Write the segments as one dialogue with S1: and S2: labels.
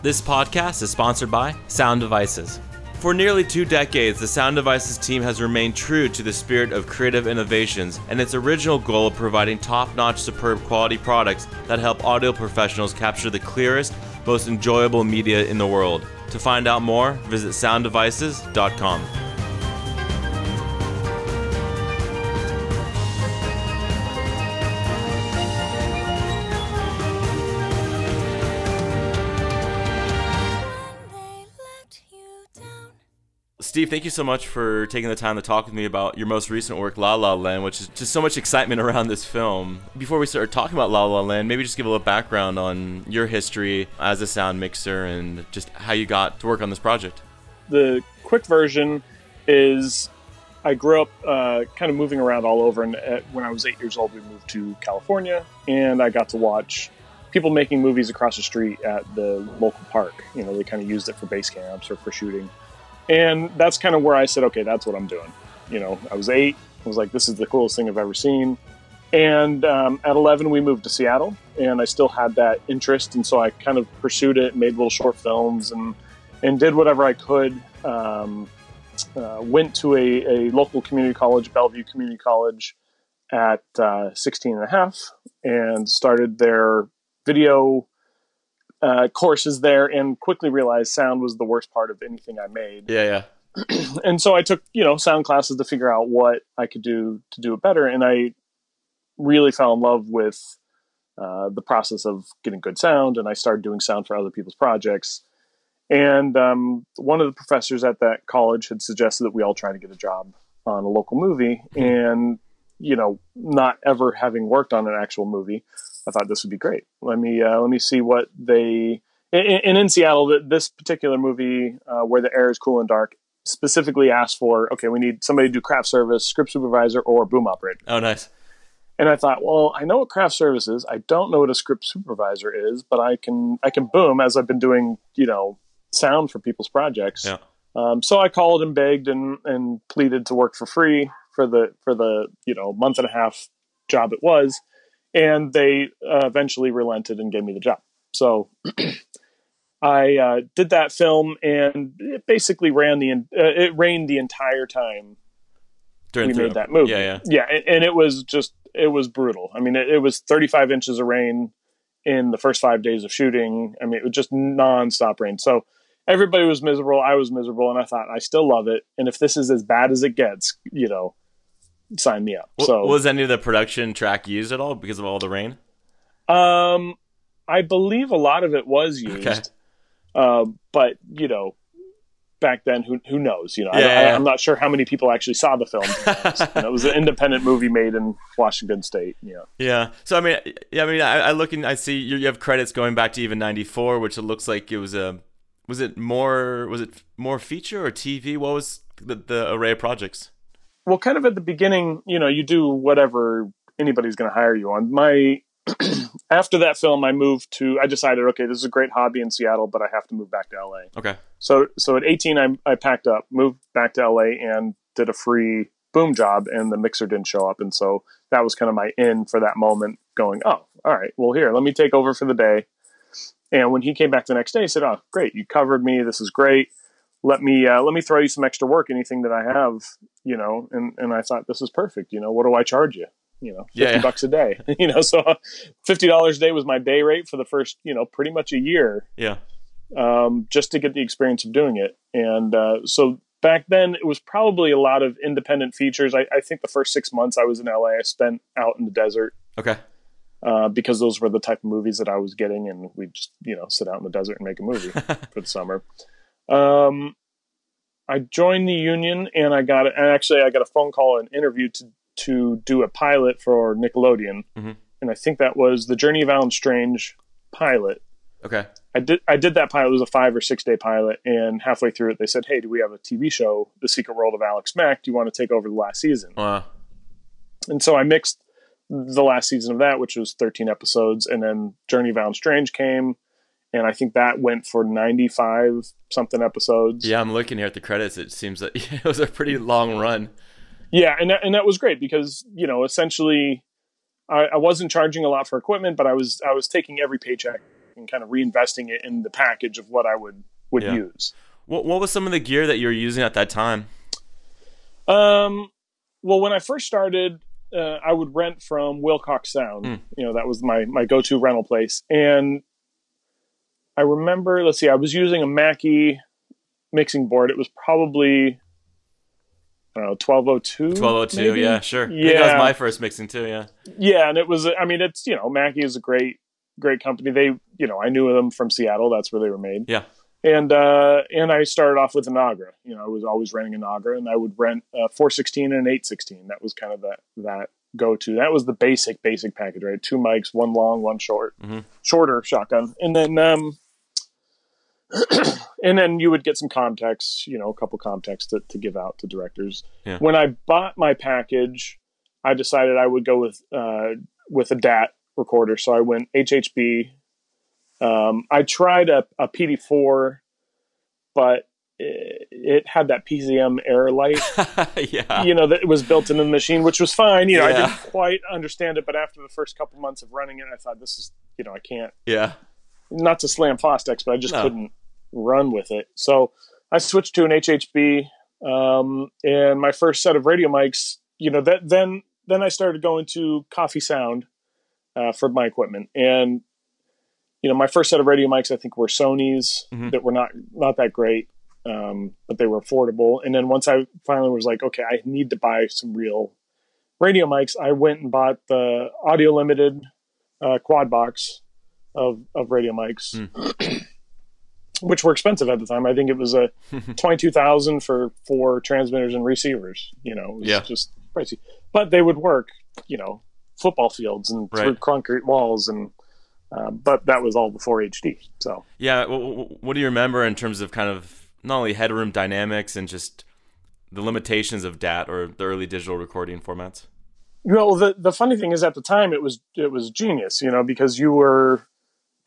S1: This podcast is sponsored by Sound Devices. For nearly two decades, the Sound Devices team has remained true to the spirit of creative innovations and its original goal of providing top notch, superb quality products that help audio professionals capture the clearest, most enjoyable media in the world. To find out more, visit sounddevices.com. Steve, thank you so much for taking the time to talk with me about your most recent work, La La Land, which is just so much excitement around this film. Before we start talking about La La Land, maybe just give a little background on your history as a sound mixer and just how you got to work on this project.
S2: The quick version is I grew up uh, kind of moving around all over, and uh, when I was eight years old, we moved to California, and I got to watch people making movies across the street at the local park. You know, they kind of used it for base camps or for shooting and that's kind of where I said, okay, that's what I'm doing. You know, I was eight. I was like, this is the coolest thing I've ever seen. And um, at 11, we moved to Seattle, and I still had that interest, and so I kind of pursued it, made little short films, and and did whatever I could. Um, uh, went to a, a local community college, Bellevue Community College, at uh, 16 and a half, and started their video uh, courses there and quickly realized sound was the worst part of anything I made.
S1: Yeah,
S2: yeah. and so I took, you know, sound classes to figure out what I could do to do it better. And I really fell in love with uh, the process of getting good sound. And I started doing sound for other people's projects. And um, one of the professors at that college had suggested that we all try to get a job on a local movie. Mm-hmm. And, you know, not ever having worked on an actual movie, I thought this would be great. Let me uh, let me see what they and in Seattle. This particular movie, uh, where the air is cool and dark, specifically asked for okay, we need somebody to do craft service, script supervisor, or boom operator.
S1: Oh, nice.
S2: And I thought, well, I know what craft service is. I don't know what a script supervisor is, but I can I can boom as I've been doing, you know, sound for people's projects.
S1: Yeah.
S2: Um, so I called and begged and, and pleaded to work for free for the for the you know month and a half job it was and they uh, eventually relented and gave me the job. So I uh, did that film, and it basically ran the uh, it rained the entire time
S1: During
S2: we made that movie.
S1: Yeah, yeah,
S2: yeah, and, and, it was just it was brutal. I mean, it, it, was 35 inches of rain in the first five days of shooting. I mean, it was just nonstop rain. So everybody was miserable. I was miserable, and I thought I still love it. And if this is as bad as it gets, you know, sign me up. So
S1: was any of the production track used at all because of all the rain?
S2: Um, I believe a lot of it was used. Okay. Uh, but you know, back then, who who knows? You know, yeah, I, am not sure how many people actually saw the film. you know, it was an independent movie made in Washington State. Yeah.
S1: Yeah. So I mean, yeah, I mean, I, I look and I see you, you have credits going back to even '94, which it looks like it was a. Was it more? Was it more feature or TV? What was the, the array of projects?
S2: Well, kind of at the beginning, you know, you do whatever anybody's going to hire you on. My after that film, I moved to. I decided, okay, this is a great hobby in Seattle, but I have to move back to LA.
S1: Okay.
S2: So, so at 18, I, I packed up, moved back to LA, and did a free boom job, and the mixer didn't show up, and so that was kind of my in for that moment. Going, oh, all right, well, here, let me take over for the day. And when he came back the next day, he said, "Oh, great, you covered me. This is great let me uh, let me throw you some extra work anything that i have you know and and i thought this is perfect you know what do i charge you? You know 50 yeah. bucks a day you know so $50 a day was my day rate for the first you know pretty much a year
S1: yeah.
S2: um, just to get the experience of doing it and uh, so back then it was probably a lot of independent features. I, I, think the first six months i was in la i spent out in the desert
S1: okay.
S2: uh, because those were the type of movies that i was getting and we just you know sit out in the desert and make a movie for the summer um, I joined the union and I got and actually I got a phone call and interview to to do a pilot for Nickelodeon, mm-hmm. and I think that was the Journey of Allen Strange pilot.
S1: Okay.
S2: I did I did that pilot. It was a five or six day pilot, and halfway through it, they said, "Hey, do we have a TV show, The Secret World of Alex Mack? Do you want to take over the last season?"
S1: Wow.
S2: And so I mixed the last season of that, which was 13 episodes, and then Journey of Allen Strange came, and I think that went for 95 something episodes.
S1: Yeah, I'm looking here at the credits. It seems that it was a pretty long run.
S2: Yeah, and that, and that was great because you know essentially I, I, wasn't charging a lot for equipment, but I was I was taking every paycheck and kind of reinvesting it in the package of what I would would
S1: Yeah.
S2: use.
S1: What what was some of the gear that you were using at that time?
S2: Um, well, when I first started, uh, I would rent from Wilcox Sound.
S1: Mm.
S2: You know, that was my my go to rental place, and I remember. Let's see, I was using a Mackie mixing board. It was probably I don't know twelve oh two.
S1: Twelve oh two, yeah, sure. Think that was my first mixing too, yeah.
S2: Yeah, and it was. I mean, it's you know, Mackie is a great great company. They you know, I knew them from Seattle. That's where they were made.
S1: Yeah.
S2: and uh, and I started off with an Nagra. You know, I was always renting a Nagra, and I would rent a 416 and an 816. That was kind of that that go to. That was the basic basic package, right? Two mics, one long, one short,
S1: mm-hmm.
S2: shorter shotgun, and then um, and then you would get some Comteks, you know, a couple Comteks to, to give out to directors.
S1: Yeah.
S2: When I bought my package, I decided I would go with uh, with a DAT recorder, so I went HHB. Um, I tried a, a PD4, but it, it had that PZM error light,
S1: yeah.
S2: you know, that was built into the machine, which was fine. You know, I didn't quite understand it, but after the first couple months of running it, I thought this is, you know, I can't
S1: Yeah.
S2: not to slam Fostex, but I just
S1: No.
S2: couldn't run with it. So I switched to an HHB, um, and my first set of radio mics. You know, that then then I started going to Coffey Sound uh, for my equipment, and you know, my first set of radio mics I think were Sony's
S1: Mhm.
S2: that were not not that great, um, but they were affordable. And then once I finally was like, okay, I need to buy some real radio mics, I went and bought the Audio Limited uh, quad box of of radio mics, which were expensive at the time. I think it was a twenty two thousand for four transmitters and receivers. You know, it was
S1: Yeah.
S2: just pricey, but they would work. You know, football fields and through concrete walls and. Uh, but that was all before HD. So
S1: Yeah. wh- wh- What do you remember in terms of kind of not only headroom dynamics and just the limitations of DAT or the early digital recording formats?
S2: you know the the funny thing is at the time it was it was genius. You know because you were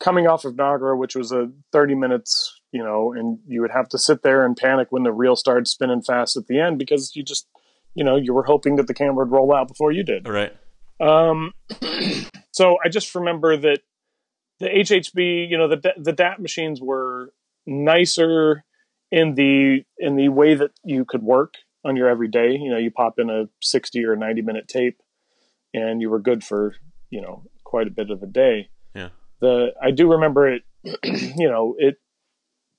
S2: coming off of Nagra, which was a thirty minutes. You know, and you would have to sit there and panic when the reel started spinning fast at the end because you just you know you were hoping that the camera would roll out before you did.
S1: All right.
S2: Um, so I just remember that the HHB, you know, the the DAT machines were nicer in the in the way that you could work on your everyday. You know, you pop in a sixty or ninety minute tape, and you were good for you know quite a bit of a day. The I do remember it. you know, it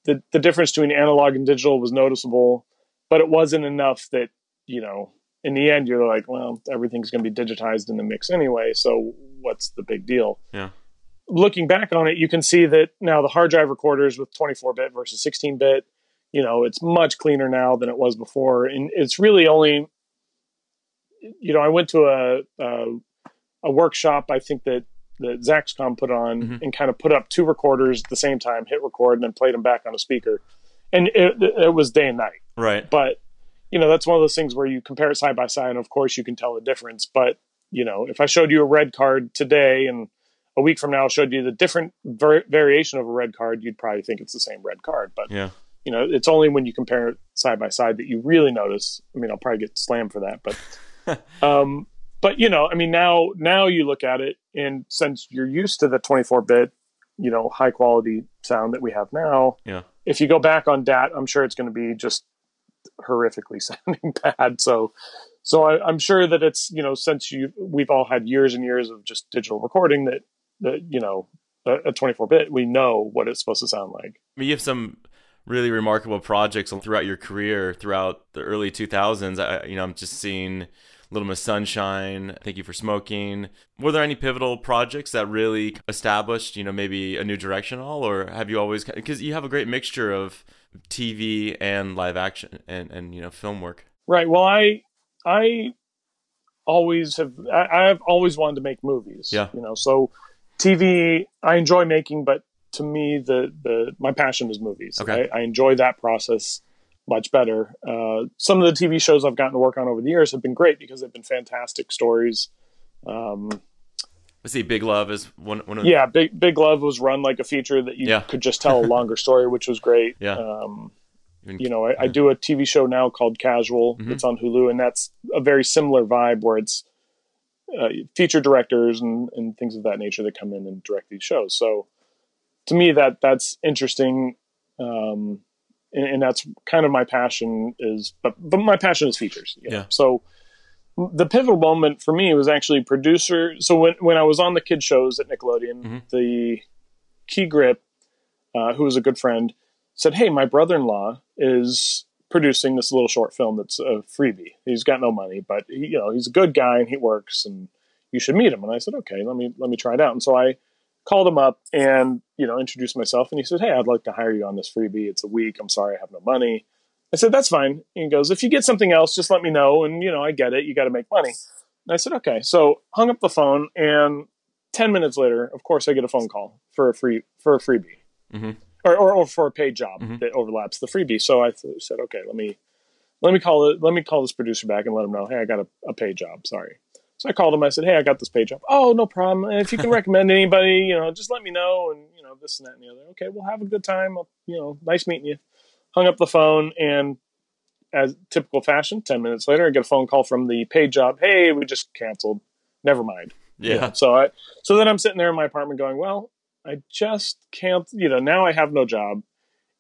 S2: the the difference between analog and digital was noticeable, but it wasn't enough that you know in the end you're like well everything's going to be digitized in the mix anyway so what's the big deal
S1: Yeah.
S2: looking back on it you can see that now the hard drive recorders with 24 bit versus 16 bit you know it's much cleaner now than it was before and it's really only you know i went to a a, a workshop i think that that Zaxcom put on
S1: Mhm.
S2: and kind of put up two recorders at the same time hit record and then played them back on a speaker and it, it was day and night
S1: Right.
S2: but you know that's one of those things where you compare it side by side and of course you can tell the difference but you know if i showed you a red card today and a week from now showed you the different var- variation of a red card you'd probably think it's the same red card but
S1: Yeah.
S2: you know it's only when you compare it side by side that you really notice i mean i'll probably get slammed for that but um but you know i mean now now you look at it and since you're used to the 24 bit you know high quality sound that we have now
S1: Yeah.
S2: if you go back on dat i'm sure it's going to be just horrifically sounding bad so so I, i'm sure that it's you know since you we've all had years and years of just digital recording that that you know a, a 24 bit we know what it's supposed to sound like
S1: I mean, you have some really remarkable projects throughout your career, throughout the early 2000s. I, you know, I'm just seeing Little Miss Sunshine. Thank you for smoking. Were there any pivotal projects that really established, you know, maybe a new direction at all, or have you always? Because you have a great mixture of TV and live action and and you know film work.
S2: Right. Well, I I always have I, I've always wanted to make movies.
S1: Yeah.
S2: You know, so TV I enjoy making, but to me the the my passion is movies.
S1: Okay.
S2: I, I enjoy that process much better. Uh, some of the TV shows I've gotten to work on over the years have been great because they've been fantastic stories. Um,
S1: Let's see, Big Love is one one of
S2: yeah, Big Big Love was run like a feature that you
S1: Yeah.
S2: could just tell a longer story, which was great.
S1: Yeah.
S2: Um, you know, I, I do a TV show now called Casual.
S1: Mhm.
S2: It's on Hulu, and that's a very similar vibe where it's uh, feature directors and, and things of that nature that come in and direct these shows. So, to me that that's interesting um, and, and, that's kind of my passion is but but my passion is features.
S1: Yeah. Know?
S2: so the pivotal moment for me was actually producer so when, when i was on the kid shows at nickelodeon mm-hmm. the key grip uh, who was a good friend said hey my brother-in-law is producing this little short film that's a freebie. He's got no money but he, you know he's a good guy and he works and you should meet him. And i said okay let me let me try it out. And so i called him up and you know introduced myself and he said hey i'd like to hire you on this freebie. It's a week. I'm sorry i have no money. I said that's fine. And he goes if you get something else just let me know and you know i get it. You got to make money. And i said okay. So hung up the phone and 10 minutes later of course i get a phone call for a free for a freebie. Mm-hmm. or, or, or, for a paid job mm-hmm. that overlaps the freebie. So i th- said okay let me let me call it let me call this producer back and let him know hey i got a, a paid job. Sorry so I called him. I said, "Hey, I got this page up. Oh, no problem. And if you can recommend anybody, you know, just let me know. And you know, this and that and the other. Okay, we'll have a good time. I'll, you know, nice meeting you." Hung up the phone, and as typical fashion, ten minutes later, I get a phone call from the paid job. Hey, we just canceled. Never mind.
S1: Yeah.
S2: You know, so I, so then I'm sitting there in my apartment going, well, I just can't. You know, now I have no job,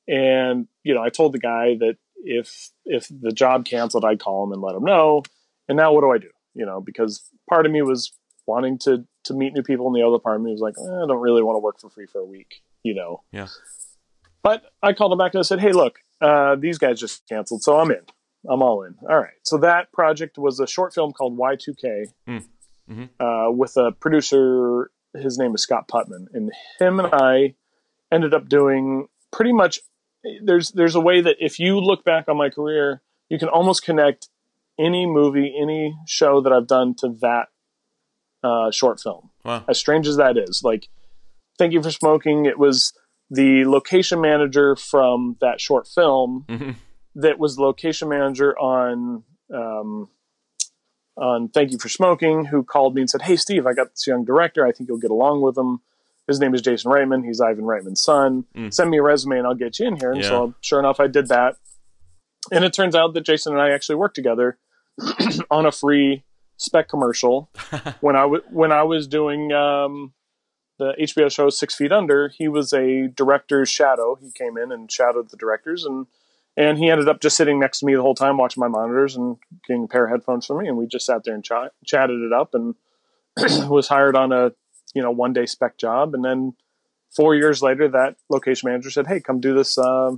S2: and you know, I told the guy that if if the job canceled, I'd call him and let him know. And now what do I do? You know, because part of me was wanting to to meet new people, and the other part of me was like, eh, I don't really want to work for free for a week, you know.
S1: Yeah.
S2: But I called them back and I said, Hey, look, uh, these guys just canceled, so I'm in. I'm all in. All right. So that project was a short film called Y2K mm. mm-hmm. uh, with a producer. His name is Scott Putman, and him and I ended up doing pretty much. There's there's a way that if you look back on my career, you can almost connect any movie, any show that I've done to that uh, short film.
S1: Wow.
S2: As strange as that is, like, thank you for smoking. It was the location manager from that short film mm-hmm. that was the location manager on um, on Thank You for Smoking, who called me and said, "Hey, Steve, I got this young director. I think you'll get along with him. His name is Jason Reitman. He's Ivan Reitman's son. Mm. Send me a resume and I'll get you in here." And yeah. so, sure enough, I did that. And it turns out that Jason and I actually worked together on a free spec commercial when I w- when I was doing um, the HBO show Six Feet Under. He was a director's shadow. He came in and shadowed the directors, and and he ended up just sitting next to me the whole time, watching my monitors and getting a pair of headphones for me. And we just sat there and ch- chatted it up, and was hired on a you know one day spec job, and then four years later, that location manager said, "Hey, come do this." Uh,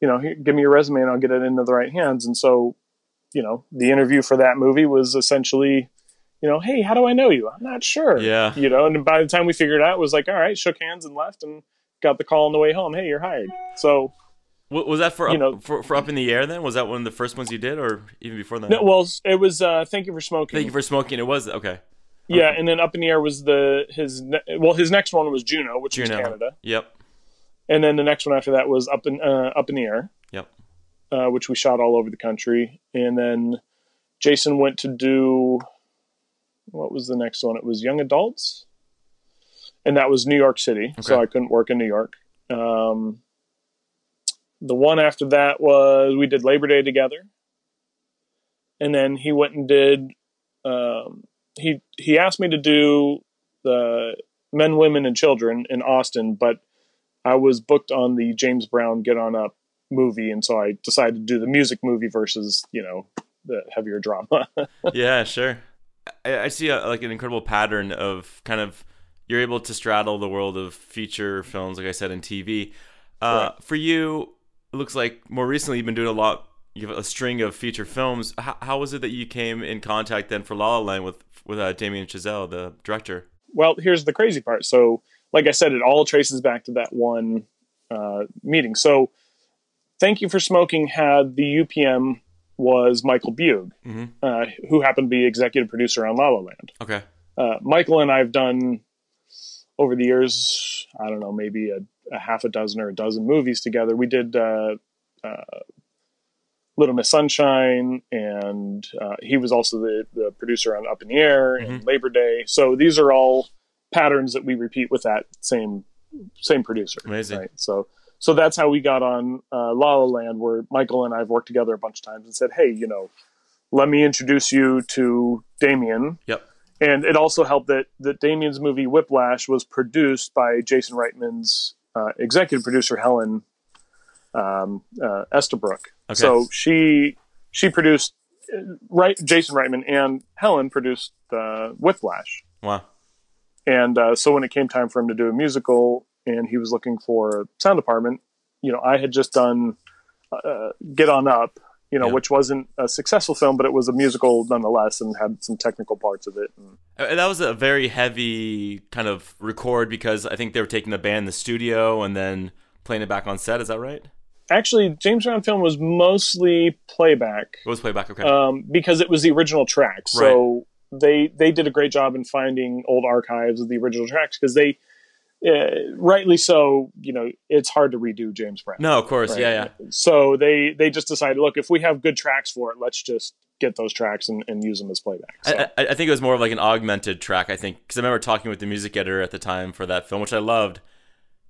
S2: you know, give me your resume and I'll get it into the right hands. And so you know, the interview for that movie was essentially, you know, hey, how do I know you? I'm not sure.
S1: Yeah.
S2: You know, and by the time we figured it out, it was like, all right, shook hands and left and got the call on the way home. Hey, you're hired. So.
S1: Was that for up, you know for, for up in the air? Then was that one of the first ones you did, or even before that?
S2: No, well, it was. Uh, Thank you for smoking.
S1: Thank you for smoking. It was okay.
S2: Yeah, okay. and then up in the air was the his well his next one was Juno, which Juno. was Canada.
S1: Yep.
S2: And then the next one after that was up in uh, up in the air.
S1: Yep.
S2: Uh, which we shot all over the country, and then Jason went to do what was the next one? It was young adults, and that was New York City. Okay. So I couldn't work in New York. Um, the one after that was we did Labor Day together, and then he went and did. Um, he he asked me to do the men, women, and children in Austin, but I was booked on the James Brown Get On Up movie, and so I decided to do the music movie versus you know the heavier drama.
S1: yeah, sure. I, I see a, like an incredible pattern of kind of you're able to straddle the world of feature films, like I said, in TV. Uh, right. For you, it looks like more recently you've been doing a lot. You have a string of feature films. How, how was it that you came in contact then for La La Land with with uh, Damien Chazelle, the director?
S2: Well, here's the crazy part. So, like I said, it all traces back to that one uh, meeting. So, Thank You for Smoking had the UPM was Michael Beugg, mm-hmm. uh, who happened to be executive producer on La La Land.
S1: Okay.
S2: Uh, Michael and I have done over the years, I don't know, maybe a, a half a dozen or a dozen movies together. We did uh, uh Little Miss Sunshine, and uh, he was also the, the producer on Up in the Air mm-hmm. and Labor Day. So these are all patterns that we repeat with that same same producer.
S1: Amazing.
S2: Right? So so that's how we got on uh, La La Land, where Michael and I have worked together a bunch of times and said, hey, you know, let me introduce you to Damien.
S1: Yep.
S2: and it also helped that that Damien's movie Whiplash was produced by Jason Reitman's uh, executive producer Helen um, uh, Estabrook.
S1: Okay.
S2: So she she produced uh, right Jason Reitman and Helen produced uh, Whiplash.
S1: Wow.
S2: And uh, so when it came time for him to do a musical, and he was looking for a sound department, you know, I had just done uh, Get On Up, you know,
S1: Yeah.
S2: which wasn't a successful film, but it was a musical nonetheless, and had some technical parts of it. And
S1: Uh, That was a very heavy kind of record because I think they were taking the band in the studio and then playing it back on set. Is that right?
S2: actually, James Brown film was mostly playback
S1: It was playback. Okay.
S2: um, because it was the original track. So they they did a great job in finding old archives of the original tracks because they. Uh, rightly so, you know, it's hard to redo James Brown.
S1: no, of course.
S2: Right.
S1: Yeah, yeah.
S2: So they they just decided, look, if we have good tracks for it, let's just get those tracks and, and use them as playback. So,
S1: I, I think it was more of like an augmented track. I think because I remember talking with the music editor at the time for that film, which I loved,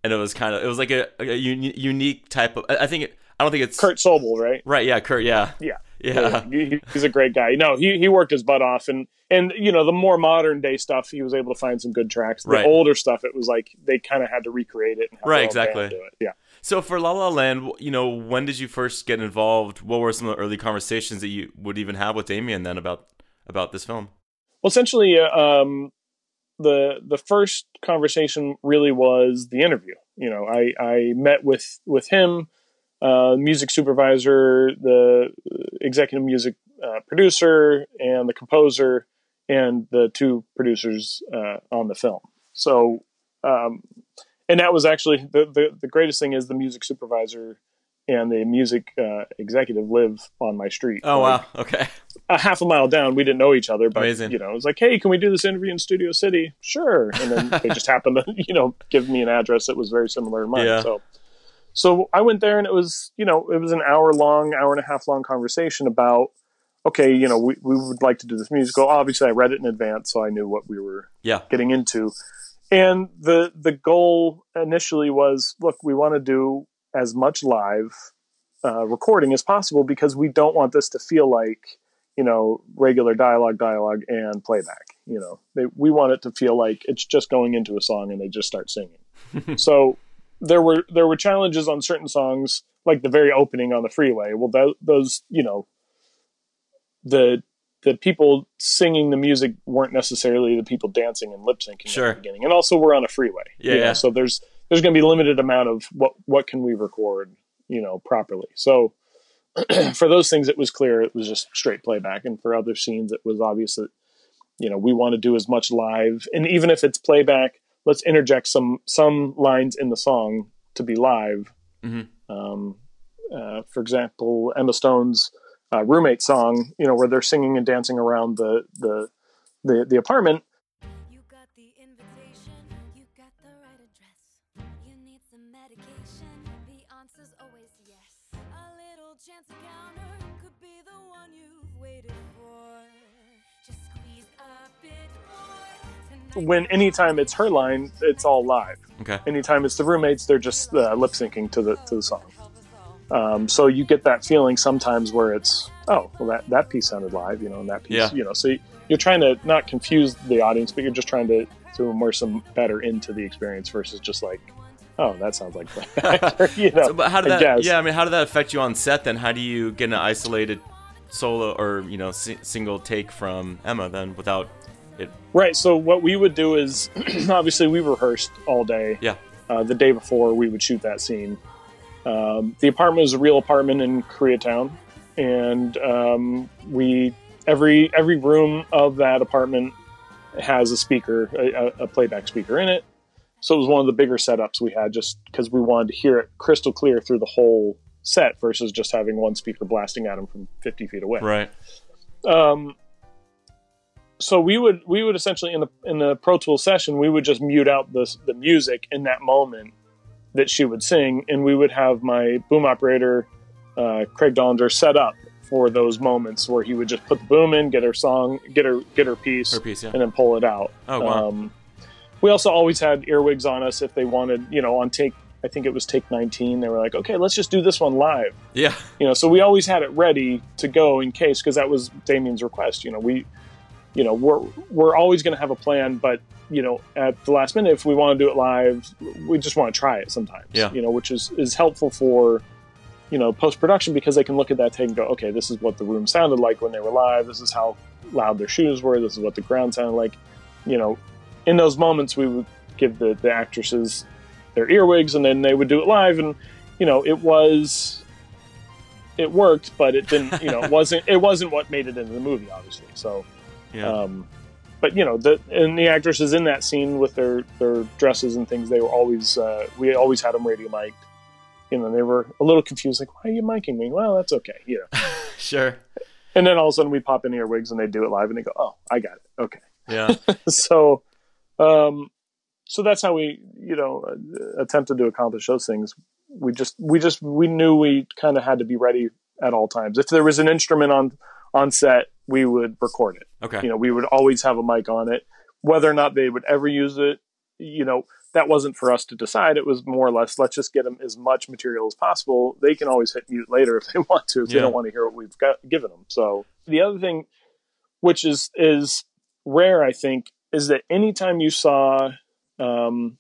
S1: and it was kind of it was like a, a uni- unique type of. I I think it, I don't think it's
S2: Kurt Sobel, right?
S1: right. Yeah, Kurt. Yeah,
S2: Yeah.
S1: Yeah,
S2: He- he's a great guy. No, he he worked his butt off, and and you know the more modern day stuff, he was able to find some good tracks. The
S1: Right.
S2: older stuff, it was like they kind of had to recreate it. And have
S1: Right, exactly.
S2: band Do it. Yeah.
S1: So for La La Land, you know, when did you first get involved? What were some of the early conversations that you would even have with Damien then about about this film?
S2: Well, essentially, uh, um, the the first conversation really was the interview. You know, I I met with with him, uh, music supervisor, the executive music uh, producer, and the composer, and the two producers uh, on the film. So, um, and that was actually the, the the greatest thing is the music supervisor and the music uh, executive live on my street.
S1: Oh
S2: Like,
S1: wow, okay,
S2: a half a mile down, we didn't know each other, but
S1: Amazing.
S2: you know, it was like, hey, can we do this interview in Studio City? Sure. And then they just happened to, you know, give me an address that was very similar to mine.
S1: Yeah.
S2: So, so I went there, and it was, you know, it was an hour long, hour and a half long conversation about, okay, you know, we we would like to do this musical. Obviously, I read it in advance, so I knew what we were
S1: yeah,
S2: getting into. And the the goal initially was, look, we want to do as much live uh, recording as possible because we don't want this to feel like you know regular dialogue, dialogue, and playback. You know, they, we want it to feel like it's just going into a song and they just start singing. so there were there were challenges on certain songs, like the very opening on the freeway. Well, tho- those you know the the people singing the music weren't necessarily the people dancing and lip syncing
S1: Sure.
S2: at the beginning, and also we're on a freeway.
S1: Yeah,
S2: you know,
S1: yeah.
S2: So there's there's going to be limited amount of what what can we record, you know, properly. So for those things, it was clear it was just straight playback, and for other scenes, it was obvious that you know we want to do as much live, and even if it's playback, let's interject some some lines in the song to be live.
S1: Mhm.
S2: Um, uh, for example, Emma Stone's uh, roommate song, you know, where they're singing and dancing around the the the, the apartment. When anytime it's her line, it's all live.
S1: okay,
S2: Anytime it's the roommates, they're just uh, lip syncing to the to the song. Um, so you get that feeling sometimes where it's oh well that that piece sounded live, you know, and that piece,
S1: Yeah.
S2: you know. So you're trying to not confuse the audience, but you're just trying to to immerse them better into the experience versus just like oh that sounds like playback, you know.
S1: So, but how did that? Yeah, I mean, how did that affect you on set? Then, how do you get an isolated solo or you know si- single take from Emma then without it?
S2: Right. So what we would do is obviously we rehearsed all day.
S1: Yeah.
S2: Uh, the day before we would shoot that scene. Um, the apartment is a real apartment in Koreatown, and um, we every every room of that apartment has a speaker, a, a- playback speaker in it. So it was one of the bigger setups we had, just because we wanted to hear it crystal clear through the whole set versus just having one speaker blasting at them from 50 feet away
S1: Right.
S2: um, so we would we would essentially in the in the Pro Tools session we would just mute out the the music in that moment that she would sing, and we would have my boom operator uh, Craig Dollinger set up for those moments where he would just put the boom in, get her song, get her get her piece,
S1: Her piece, yeah.
S2: and then pull it out.
S1: Oh, wow.
S2: Um, we also always had earwigs on us if they wanted, you know, on take. I think it was take 19. They were like, okay, let's just do this one live
S1: Yeah.
S2: you know so we always had it ready to go in case because that was damien's request you know we you know, we're we're always going to have a plan, but you know, at the last minute, if we want to do it live, we just want to try it sometimes.
S1: Yeah.
S2: You know, which is is helpful for you know post production because they can look at that tape and go, okay, this is what the room sounded like when they were live. This is how loud their shoes were. This is what the ground sounded like. You know, in those moments, we would give the the actresses their earwigs, and then they would do it live, and you know, it was it worked, but it didn't. You know, it wasn't it wasn't what made it into the movie, obviously. So.
S1: Yeah.
S2: Um, but you know, the and the actresses in that scene with their their dresses and things, they were always uh, we always had them radio mic'd. You know, they were a little confused, like, "Why are you miking me?" Well, that's okay, you know.
S1: sure.
S2: And then all of a sudden, we pop in earwigs and they do it live, and they go, "Oh, I got it, okay."
S1: Yeah.
S2: so, um, so that's how we, you know, uh, attempted to accomplish those things. We just, we just, we knew we kind of had to be ready at all times. If there was an instrument on on set, we would record it.
S1: Okay.
S2: You know, we would always have a mic on it. Whether or not they would ever use it, you know, that wasn't for us to decide. It was more or less, let's just get them as much material as possible. They can always hit mute later if they want to, if
S1: Yeah.
S2: they don't want to hear what we've got given them. So the other thing, which is is rare, I think, is that anytime you saw um,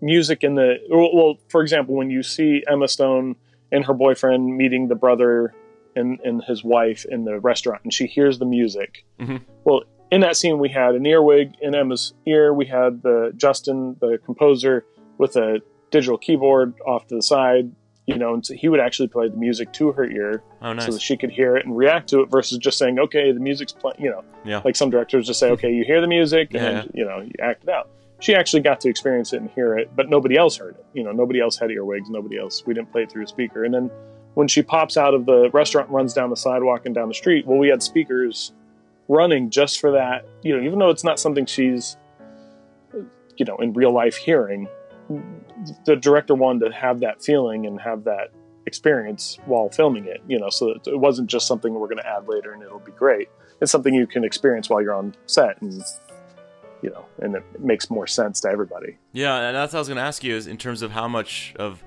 S2: music in the well, well, for example, when you see Emma Stone and her boyfriend meeting the brother and, and his wife in the restaurant, and she hears the music.
S1: Mhm.
S2: Well, in that scene, we had an earwig in Emma's ear. We had the Justin, the composer, with a digital keyboard off to the side. You know, and so he would actually play the music to her ear
S1: Oh, nice.
S2: so that she could hear it and react to it versus just saying, okay, the music's playing, you know,
S1: Yeah.
S2: like some directors just say, okay, you hear the music
S1: Yeah,
S2: and, you know, you act it out. She actually got to experience it and hear it, but nobody else heard it. You know, nobody else had earwigs, nobody else, we didn't play it through a speaker. And then when she pops out of the restaurant runs down the sidewalk and down the street, well, we had speakers running just for that, you know, even though it's not something she's, you know, in real life hearing, the director wanted to have that feeling and have that experience while filming it, you know, so it wasn't just something we're going to add later and it'll be great. It's something you can experience while you're on set and, you know, and it makes more sense to everybody.
S1: Yeah, and that's what I was going to ask you is in terms of how much of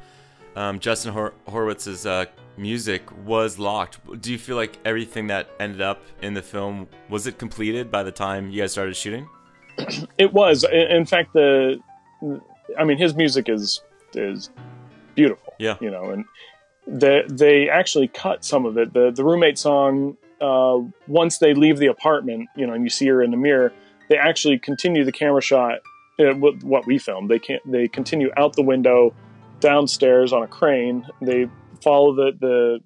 S1: um, Justin Hor- Hurwitz's uh, music was locked. Do you feel like everything that ended up in the film was it completed by the time you guys started shooting?
S2: It was, in fact, the, I mean, his music is, is beautiful.
S1: Yeah.
S2: You know, and the, they actually cut some of it. The, the roommate song, uh, once they leave the apartment, you know, and you see her in the mirror, they actually continue the camera shot uh, what we filmed. They can't, they continue out the window downstairs on a crane. They follow the, the,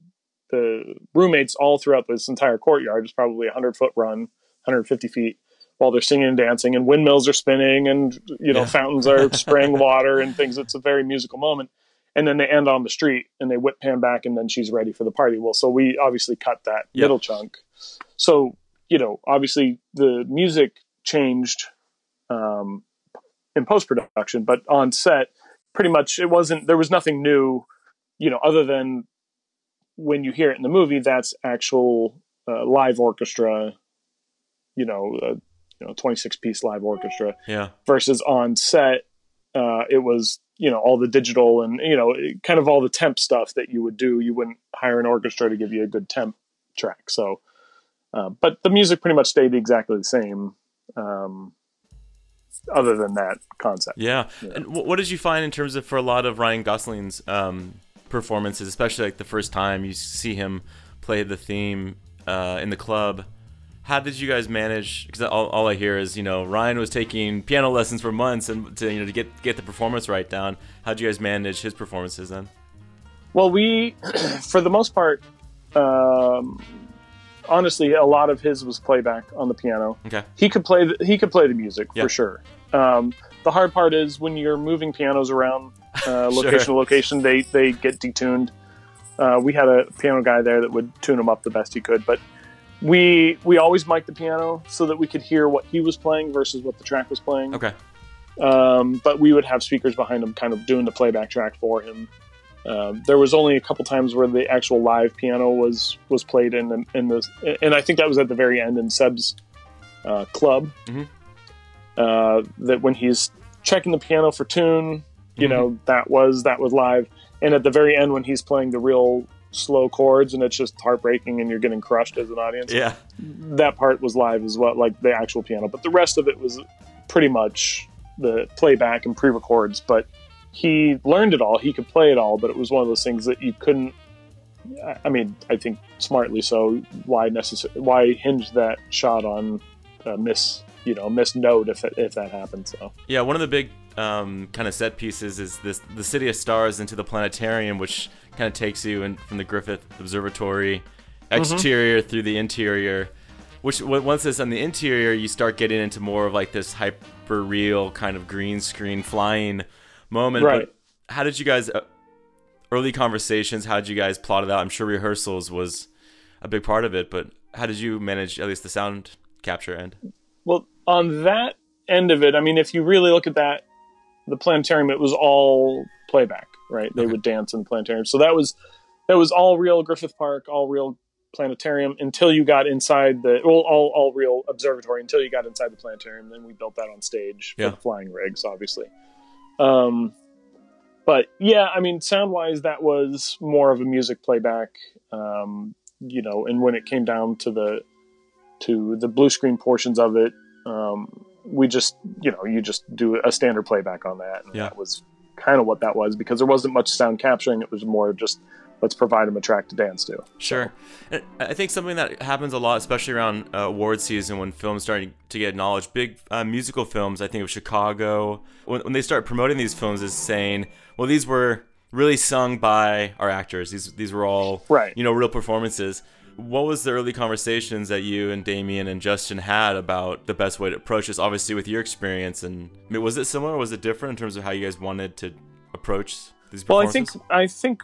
S2: the roommates all throughout this entire courtyard. It's probably a hundred foot run, 150 feet while they're singing and dancing and windmills are spinning and, you know,
S1: Yeah.
S2: fountains are spraying water and things. It's a very musical moment. And then they end on the street and they whip pan back and then she's ready for the party. Well, so we obviously cut that
S1: Yep.
S2: middle chunk. So, you know, obviously the music changed um, in post production, but on set, pretty much it wasn't, there was nothing new, you know, other than when you hear it in the movie, that's actual uh, live orchestra, you know, uh, you know, 26 piece live orchestra
S1: Yeah.
S2: versus on set uh, it was you know all the digital and you know kind of all the temp stuff that you would do you wouldn't hire an orchestra to give you a good temp track so uh, but the music pretty much stayed exactly the same um, other than that concept
S1: Yeah.
S2: Yeah.
S1: And what did you find in terms of for a lot of Ryan Gosling's um, performances, especially like the first time you see him play the theme uh, in the club? How did you guys manage? Because all, all I hear is you know Ryan was taking piano lessons for months and to you know to get get the performance right down. How did you guys manage his performances then?
S2: Well, we, for the most part, um, honestly, a lot of his was playback on the piano.
S1: Okay.
S2: He could play. The, he could play the music
S1: Yeah.
S2: for sure. Um, the hard part is when you're moving pianos around uh, location
S1: Sure.
S2: to location, they they get detuned. Uh, we had a piano guy there that would tune them up the best he could, but we we always mic'd the piano so that we could hear what he was playing versus what the track was playing.
S1: Okay.
S2: Um, but we would have speakers behind him, kind of doing the playback track for him. Um, there was only a couple times where the actual live piano was was played in the, in the and I think that was at the very end in Seb's uh, club.
S1: Mhm.
S2: Uh, that when he's checking the piano for tune, you
S1: Mhm.
S2: know that was that was live, and at the very end when he's playing the real slow chords and it's just heartbreaking and you're getting crushed as an audience.
S1: Yeah.
S2: That part was live as well, like the actual piano. But the rest of it was pretty much the playback and pre-records. But he learned it all. He could play it all. But it was one of those things that you couldn't. I- mean, I think smartly so. Why necessary? Why hinge that shot on a miss? You know, miss note if it, if that happened. So
S1: Yeah, one of the big um, kind of set pieces is this the City of Stars into the planetarium, which kind of takes you in from the Griffith Observatory exterior through the interior. Which once it's on the interior, you start getting into more of like this hyper real kind of green screen flying moment.
S2: Right.
S1: But how did you guys uh, early conversations? How did you guys plot it out? I'm sure rehearsals was a big part of it, but how did you manage at least the sound capture end?
S2: Well, on that end of it, I mean, if you really look at that, the planetarium, it was all playback, right? They
S1: Okay.
S2: would dance in the planetarium. So that was that was all real Griffith Park, all real planetarium until you got inside the well, all all real observatory until you got inside the planetarium. Then we built that on stage
S1: Yeah.
S2: the flying rigs, obviously. Um, but yeah, I mean, sound wise, that was more of a music playback. Um, you know, and when it came down to the to the blue screen portions of it, um, we just you know you just do a standard playback on that, and
S1: Yeah.
S2: that was kind of what that was because there wasn't much sound capturing. It was more just let's provide them a track to dance to.
S1: Sure. And I think something that happens a lot, especially around uh, award season when films starting to get acknowledged, big uh, musical films, I think of Chicago, when, when they start promoting these films is saying, well, these were really sung by our actors. These these were all,
S2: Right.
S1: you know, real performances. What was the early conversations that you and Damien and Justin had about the best way to approach this? Obviously, with your experience, and I mean, was it similar? Or was it different in terms of how you guys wanted to approach these
S2: Well, I think I think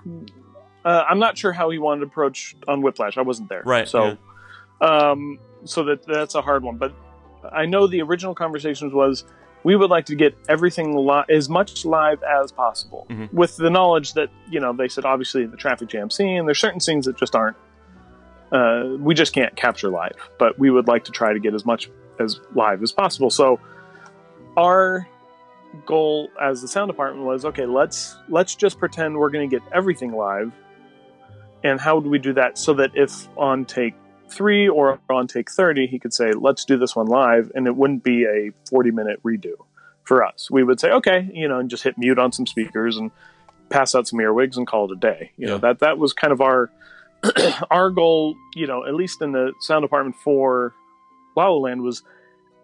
S2: uh, I'm not sure how he wanted to approach on Whiplash. I wasn't there,
S1: Right,
S2: So, um, so that that's a hard one. But I know the original conversations was we would like to get everything li- as much live as possible,
S1: Mhm.
S2: with the knowledge that you know they said obviously the traffic jam scene. There's certain scenes that just aren't. Uh, we just can't capture live, but we would like to try to get as much as live as possible. So, our goal as the sound department was okay let's let's just pretend we're going to get everything live and how would we do that so that if on take three or on take 30 he could say let's do this one live and it wouldn't be a 40 minute redo for us. We would say okay you know and just hit mute on some speakers and pass out some earwigs and call it a day. You know that that was kind of our our goal you know at least in the sound department for La La Land was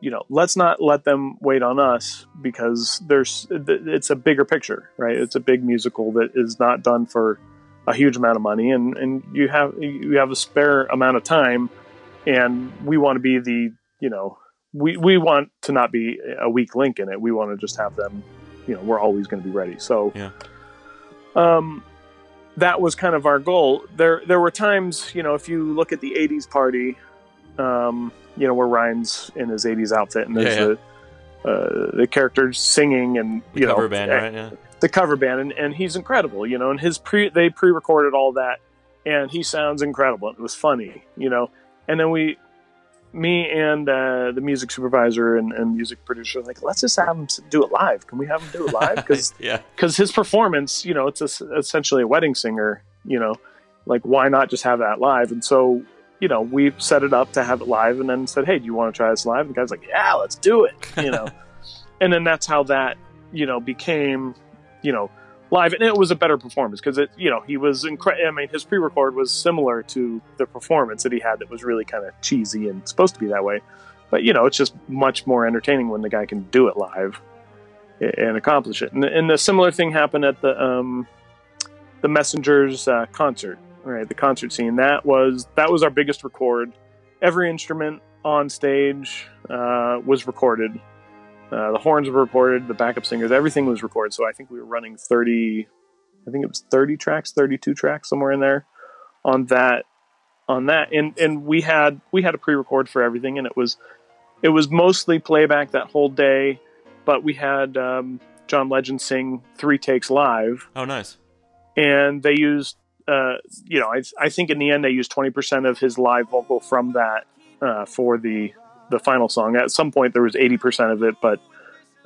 S2: you know, let's not let them wait on us because there's it's a bigger picture, right? It's a big musical that is not done for a huge amount of money, and and you have you have a spare amount of time, and we want to be the you know we we want to not be a weak link in it. We want to just have them, you know, we're always going to be ready. So
S1: Yeah.
S2: um, that was kind of our goal. There there were times, you know, if you look at the '80s party. Um, you know, where Ryan's in his '80s outfit, and there's
S1: Yeah, yeah.
S2: the uh, the characters singing, and
S1: The
S2: you
S1: cover
S2: know,
S1: band,
S2: eh,
S1: right? Yeah.
S2: The cover band, and, and he's incredible. You know, and his pre they pre-recorded all that, and he sounds incredible. It was funny, you know, and then we, me and uh, the music supervisor and, and music producer, like, let's just have him do it live. Can we have him do it live? Because
S1: yeah.
S2: because his performance, you know, it's es- essentially a wedding singer, you know, like why not just have that live? And so, you know, we set it up to have it live and then said, Hey, do you want to try this live? And the guy's like, Yeah, let's do it, you know. and then that's how that, you know, became, you know, live. And it was a better performance because it, you know, he was incredible. I mean, his pre record was similar to the performance that he had that was really kind of cheesy and supposed to be that way. But, you know, it's just much more entertaining when the guy can do it live and accomplish it. And, and a similar thing happened at the um, the Messengers uh, concert, right? The concert scene that was that was our biggest record. Every instrument on stage uh, was recorded. Uh, the horns were recorded. The backup singers, everything was recorded. So I think we were running thirty. I think it was thirty tracks, thirty-two tracks, somewhere in there, on that, on that, and and we had we had a pre-record for everything, and it was it was mostly playback that whole day but we had um, John Legend sing three takes live,
S1: Oh, nice.
S2: and they used, uh, you know, I, I think in the end they used twenty percent of his live vocal from that uh, for the the final song. At some point there was eighty percent of it, but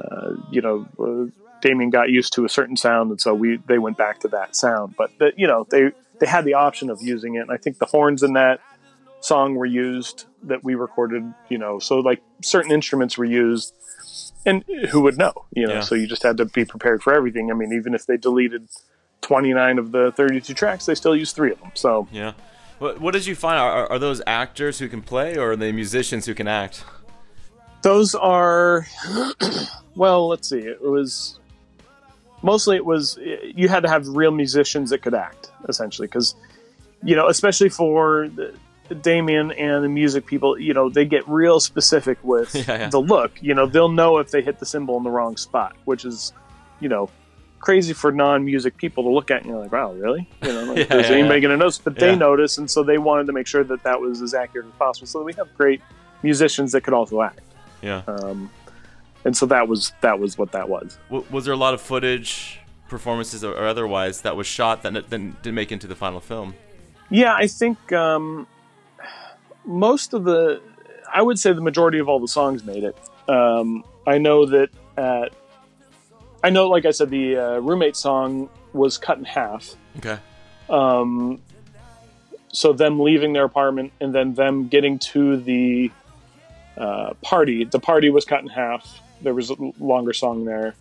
S2: uh, you know, uh, Damien got used to a certain sound, and so we they went back to that sound. But the, you know they they had the option of using it. And I think the horns in that song were used that we recorded. You know, so like certain instruments were used, and who would know? You know,
S1: Yeah.
S2: so you just had to be prepared for everything. I mean, even if they deleted twenty nine of the thirty two tracks, they still used three of them. So
S1: Yeah. What, what did you find? Are, are- those actors who can play, or are they musicians who can act?
S2: those are well let's see it was mostly it was you had to have real musicians that could act essentially because you know especially for the, damien and the music people you know they get real specific with
S1: Yeah, yeah.
S2: the look you know they'll know if they hit the cymbal in the wrong spot which is you know crazy for non-music people to look at and you're like wow really you know like,
S1: Yeah,
S2: is
S1: yeah,
S2: anybody
S1: yeah.
S2: going to notice but they notice and so they wanted to make sure that that was as accurate as possible so we have great musicians that could also act
S1: Yeah.
S2: um, and so that was that was what that was.
S1: W- was there a lot of footage, performances, or, or otherwise that was shot that then didn't make into the final film?
S2: Yeah, I think um, most of the, I would say the majority of all the songs made it. Um, I know that at, I know, like I said, the uh, roommate song was cut in half.
S1: Okay.
S2: Um, so them leaving their apartment and then them getting to the uh, party. The party was cut in half. There was a longer song there.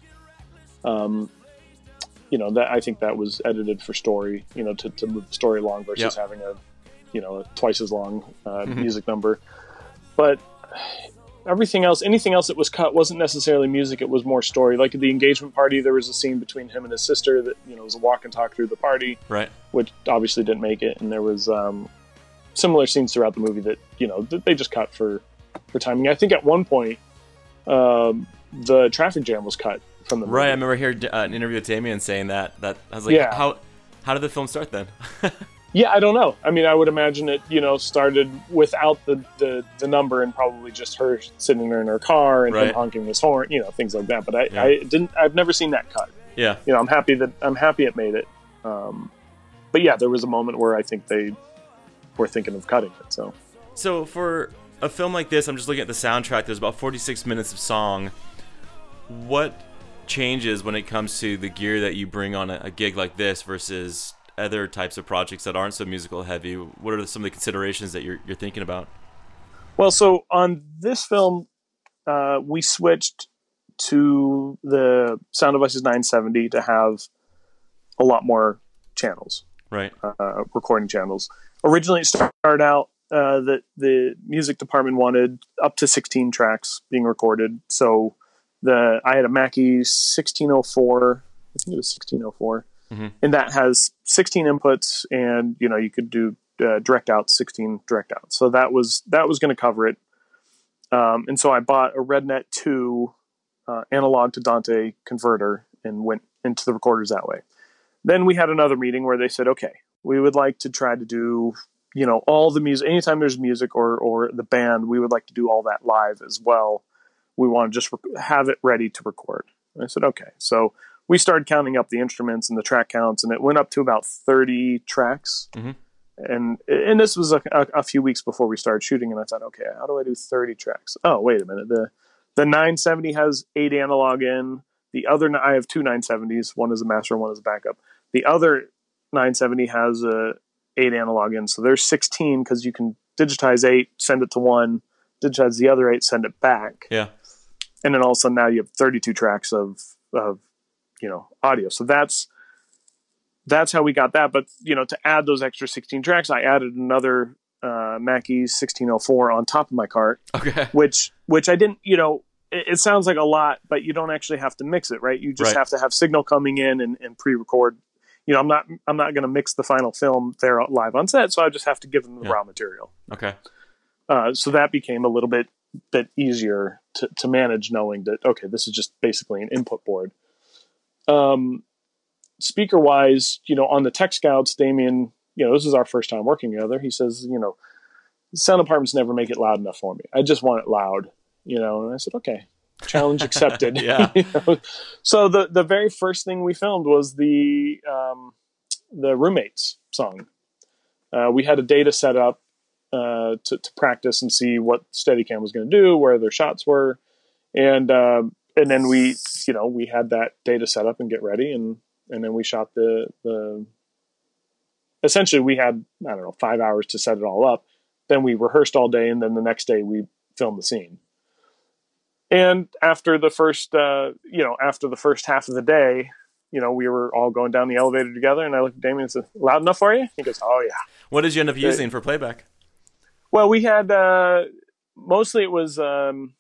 S2: Um, you know that I think that was edited for story. You know to, to move the story along versus
S1: Yep.
S2: having a you know a twice as long uh,
S1: Mhm.
S2: music number. But everything else, anything else that was cut wasn't necessarily music. It was more story. Like at the engagement party, there was a scene between him and his sister that you know was a walk and talk through the party
S1: Right.
S2: which obviously didn't make it. And there was um, similar scenes throughout the movie that you know that they just cut for for timing. I think at one point um, the traffic jam was cut from the movie.
S1: Right. I remember hearing uh, an interview with Damien saying that. That I was like,
S2: Yeah.
S1: how how did the film start then?
S2: Yeah, I don't know. I mean, I would imagine it you know started without the the, the number and probably just her sitting there in her car and
S1: Right.
S2: him honking his horn, you know, things like that. But I,
S1: Yeah.
S2: I didn't. I've never seen that cut.
S1: yeah.
S2: You know, I'm happy that I'm happy it made it. Um, but yeah, there was a moment where I think they were thinking of cutting it. So.
S1: So for a film like this, I'm just looking at the soundtrack. There's about 46 minutes of song. What changes when it comes to the gear that you bring on a, a gig like this versus other types of projects that aren't so musical heavy? What are some of the considerations that you're, you're thinking about?
S2: Well, so on this film, uh, we switched to the Sound Devices 970 to have a lot more channels,
S1: Right.
S2: uh, recording channels. Originally, it started out uh, that the music department wanted up to 16 tracks being recorded. So the I had a Mackie 1604, I think it was 1604,
S1: Mhm.
S2: and that has 16 inputs, and you know you could do uh, direct out 16 direct out. So that was that was going to cover it. Um, and so I bought a RedNet 2 uh, analog to Dante converter and went into the recorders that way. Then we had another meeting where they said, okay, we would like to try to do, you know, all the music. Anytime there's music or or the band, we would like to do all that live as well. We want to just rec- have it ready to record. And I said, okay. So we started counting up the instruments and the track counts, and it went up to about 30 tracks.
S1: Mhm.
S2: And and this was a, a, a few weeks before we started shooting, and I thought, okay, how do I do 30 tracks? Oh, wait a minute. The the 970 has eight analog in. The other I have two 970s. One is a master, one is a backup. The other 970 has a eight analog in, so there's 16 because you can digitize eight, send it to one, digitize the other eight, send it back,
S1: Yeah.
S2: and then all of a sudden now you have 32 tracks of of you know audio. So that's that's how we got that. But you know, to add those extra 16 tracks, I added another uh, Mackie 1604 on top of my cart
S1: Okay.
S2: which which I didn't, you know, it, it sounds like a lot, but you don't actually have to mix it, right? You just
S1: Right.
S2: have to have signal coming in and, and pre-record. You know, I'm not I'm not going to mix the final film there live on set, so I just have to give them the
S1: Yeah.
S2: raw material.
S1: Okay.
S2: Uh, so that became a little bit bit easier to, to manage, knowing that okay, this is just basically an input board. Um, speaker wise, you know, on the Tech Scouts, Damien, you know, this is our first time working together. He says, you know, sound apartments never make it loud enough for me. I just want it loud, you know. And I said, okay, challenge accepted.
S1: Yeah.
S2: You know? So the the very first thing we filmed was the um, the roommates song. Uh, we had a data set up uh, to, to practice and see what Steadicam was going to do, where their shots were, and uh, and then we, you know, we had that day to set up and get ready, and and then we shot the the. Essentially, we had I don't know five hours to set it all up. Then we rehearsed all day, and then the next day we filmed the scene. And after the first, uh, you know, after the first half of the day, you know, we were all going down the elevator together, and I looked at Damien and said, "Loud enough for you?" He goes, "Oh yeah."
S1: What did you end up using for playback?
S2: Well, we had uh, mostly it was um,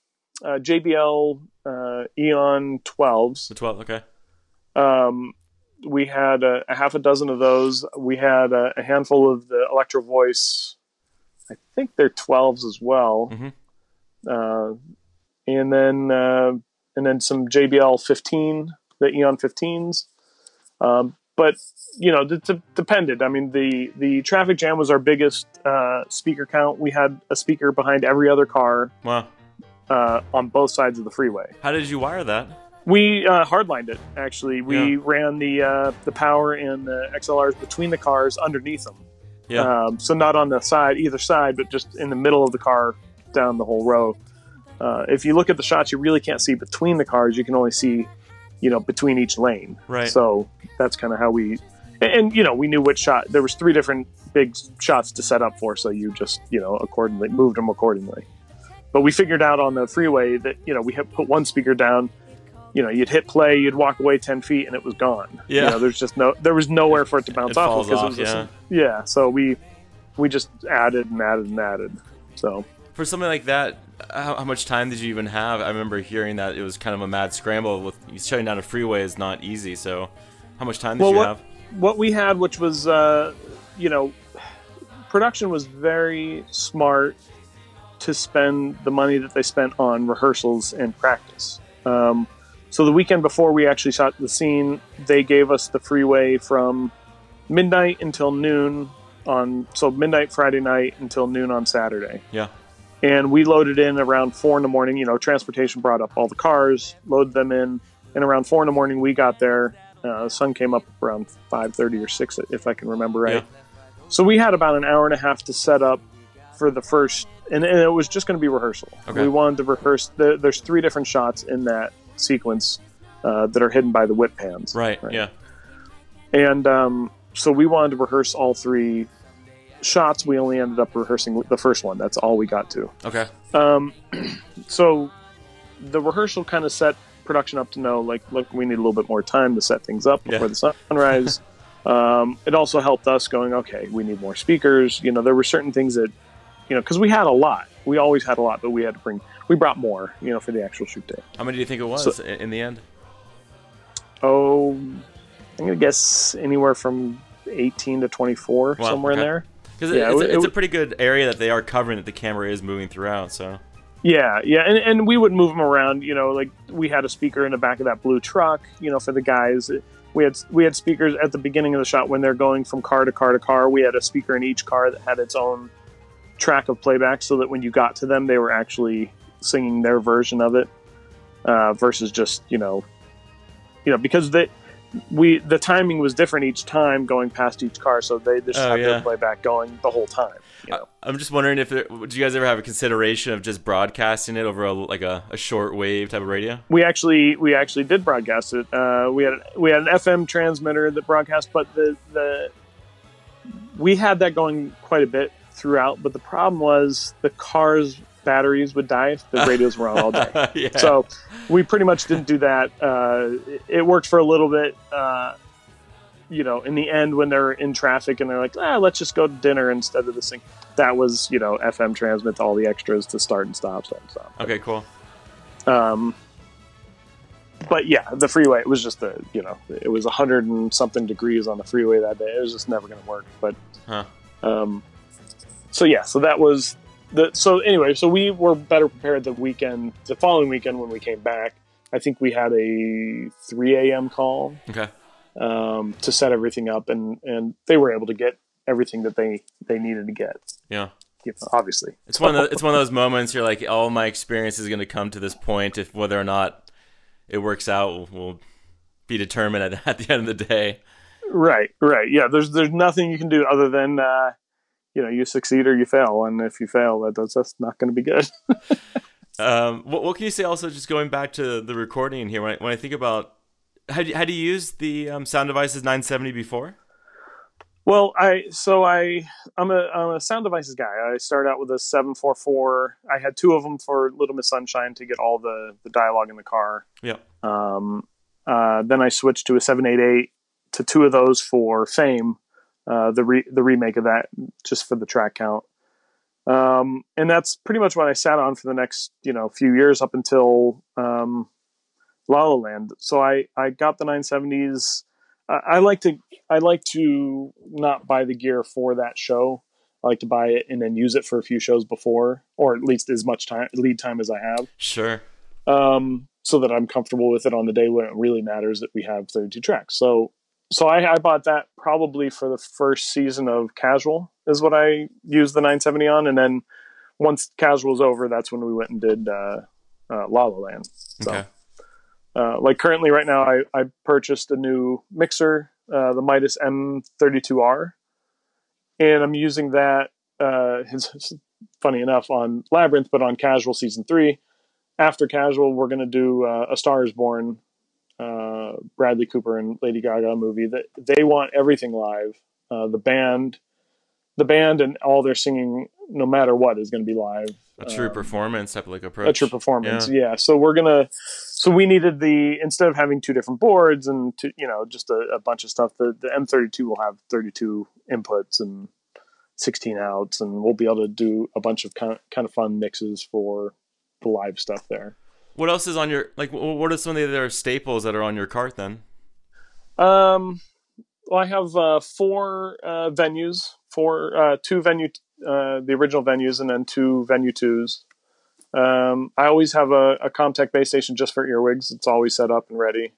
S2: uh, JBL uh, Eon 12s.
S1: The 12, okay.
S2: Um, we had a, a half a dozen of those. We had a, a handful of the Electro Voice. I think they're 12s as well.
S1: Mhm.
S2: Uh, and then uh, and then some JBL 15, the Eon 15s. Um, but you know, it d- depended. I mean, the the traffic jam was our biggest uh, speaker count. We had a speaker behind every other car
S1: Wow.
S2: Uh, on both sides of the freeway.
S1: How did you wire that?
S2: We uh, hardlined it. Actually, we
S1: Yeah.
S2: ran the uh, the power and the XLRs between the cars underneath them.
S1: Yeah.
S2: Um, so not on the side, either side, but just in the middle of the car, down the whole row. Uh, if you look at the shots, you really can't see between the cars. You can only see, you know, between each lane.
S1: Right.
S2: So that's kind of how we, and, and you know, we knew which shot. There was three different big shots to set up for, so you just you know accordingly moved them accordingly. But we figured out on the freeway that you know we had put one speaker down. You know, you'd hit play, you'd walk away ten feet, and it was gone.
S1: Yeah.
S2: You know, there's just no, there was nowhere for it to bounce
S1: It
S2: off because
S1: off,
S2: it was just-
S1: yeah.
S2: yeah. So we we just added and added and added. So
S1: For something like that, how, how much time did you even have? I remember hearing that it was kind of a mad scramble. With shutting down a freeway is not easy. So, how much time did
S2: Well,
S1: you
S2: what-
S1: have?
S2: what we had, which was, uh, you know, production was very smart to spend the money that they spent on rehearsals and practice. Um, so the weekend before we actually shot the scene, they gave us the freeway from midnight until noon on, so midnight Friday night until noon on Saturday.
S1: Yeah.
S2: And we loaded in around four in the morning. You know, transportation brought up all the cars, loaded them in, and around four in the morning we got there. Uh, the sun came up around five thirty or six, if I can remember right.
S1: Yeah.
S2: So we had about an hour and a half to set up for the first, and, and it was just going to be rehearsal.
S1: Okay.
S2: We wanted to rehearse. The, there's three different shots in that sequence uh, that are hidden by the whip pans.
S1: Right.
S2: Right.
S1: Yeah.
S2: And um, so we wanted to rehearse all three shots. We only ended up rehearsing the first one. That's all we got to.
S1: Okay.
S2: Um, so the rehearsal kind of set production up to know, like, look, we need a little bit more time to set things up before
S1: Yeah.
S2: the sunrise. um, it also helped us going, okay, we need more speakers. You know, there were certain things that, you know, because we had a lot. We always had a lot, but we had to bring, we brought more, you know, for the actual shoot day.
S1: How many do you think it was
S2: So-
S1: in the end?
S2: Oh, I'm going to guess anywhere from 18 to 24,
S1: Wow,
S2: somewhere
S1: okay.
S2: in there.
S1: Because
S2: Yeah,
S1: it's,
S2: it-
S1: a, it's
S2: it-
S1: a pretty good area that they are covering that the camera is moving throughout. So.
S2: Yeah, yeah, and, and we would move them around. You know, like we had a speaker in the back of that blue truck. You know, for the guys, we had we had speakers at the beginning of the shot when they're going from car to car to car. We had a speaker in each car that had its own track of playback, so that when you got to them, they were actually singing their version of it, uh, versus just you know, you know, because they we the timing was different each time going past each car, so they just
S1: Oh,
S2: had
S1: yeah.
S2: their playback going the whole time. You know?
S1: I'm just wondering if there, would you guys ever have a consideration of just broadcasting it over a, like a, a short wave type of radio?
S2: we actually we actually did broadcast it. Uh, we had we had an FM transmitter that broadcast, but the the we had that going quite a bit throughout. But the problem was the car's batteries would die if the radios were on all day.
S1: yeah.
S2: So we pretty much didn't do that. Uh, it, worked for a little bit. Uh, you know, in the end, when they're in traffic and they're like, ah, let's just go to dinner instead of this thing. That was, you know, FM transmit to all the extras to start and stop, start and stop.
S1: okay, cool.
S2: Um, but yeah, the freeway, it was just a, you know, it was a hundred and something degrees on the freeway that day. It was just never going to work. But,
S1: Huh.
S2: um, so yeah, so that was the, so anyway, so we were better prepared the weekend, the following weekend when we came back. I think we had a 3 a.m. call
S1: Okay.
S2: um, to set everything up, and and they were able to get everything that they they needed to get.
S1: Yeah.
S2: You know, obviously,
S1: It's one of the, it's one of those moments you're like, all my experience is going to come to this point. If whether or not it works out will, be determined at, at the end of the day.
S2: Right, right. Yeah, there's there's nothing you can do other than uh, you know you succeed or you fail, and if you fail, that that's, that's not going to be good.
S1: Um, what, what can you say? Also, just going back to the recording here, when I, when I think about had you, had you used the um, Sound Devices 970 before?
S2: Well, I so I I'm a I'm a sound devices guy. I started out with a 744. I had two of them for Little Miss Sunshine to get all the the dialogue in the car.
S1: Yeah.
S2: Um, uh, then I switched to a 788 to two of those for Fame, uh, the re- the remake of that, just for the track count. Um, and that's pretty much what I sat on for the next you know few years up until um, La La Land. So I I got the 970s. I, I like to I like to not buy the gear for that show. I like to buy it and then use it for a few shows before, or at least as much time lead time as I have
S1: Sure.
S2: um, so that I'm comfortable with it on the day when it really matters that we have 32 tracks. So, so I, I bought that probably for the first season of Casual is what I used the 970 on, and then once Casual's over, that's when we went and did uh, uh, La La Land. So,
S1: Okay.
S2: uh, like currently right now, I, I purchased a new mixer, uh, the Midas M32R, and I'm using that. Uh, it's funny enough on Labyrinth, but on Casual season three after casual we're going to do uh, a star is born uh, bradley cooper and lady gaga movie that they want everything live uh, the band the band and all their singing no matter what is going to be live
S1: A true
S2: Um,
S1: performance type of like approach.
S2: a true performance yeah. so we're gonna so we needed the instead of having two different boards and two, you know just a, a bunch of stuff the, the m32 will have 32 inputs and 16 outs and we'll be able to do a bunch of kind of, kind of fun mixes for the live stuff there
S1: What else is on your like? What are some of the other staples that are on your cart then?
S2: Um, well, I have uh, four uh, venues, four uh, two venue, uh, the original venues, and then two venue twos. Um, I always have a, a Comtek base station just for earwigs. It's always set up and ready,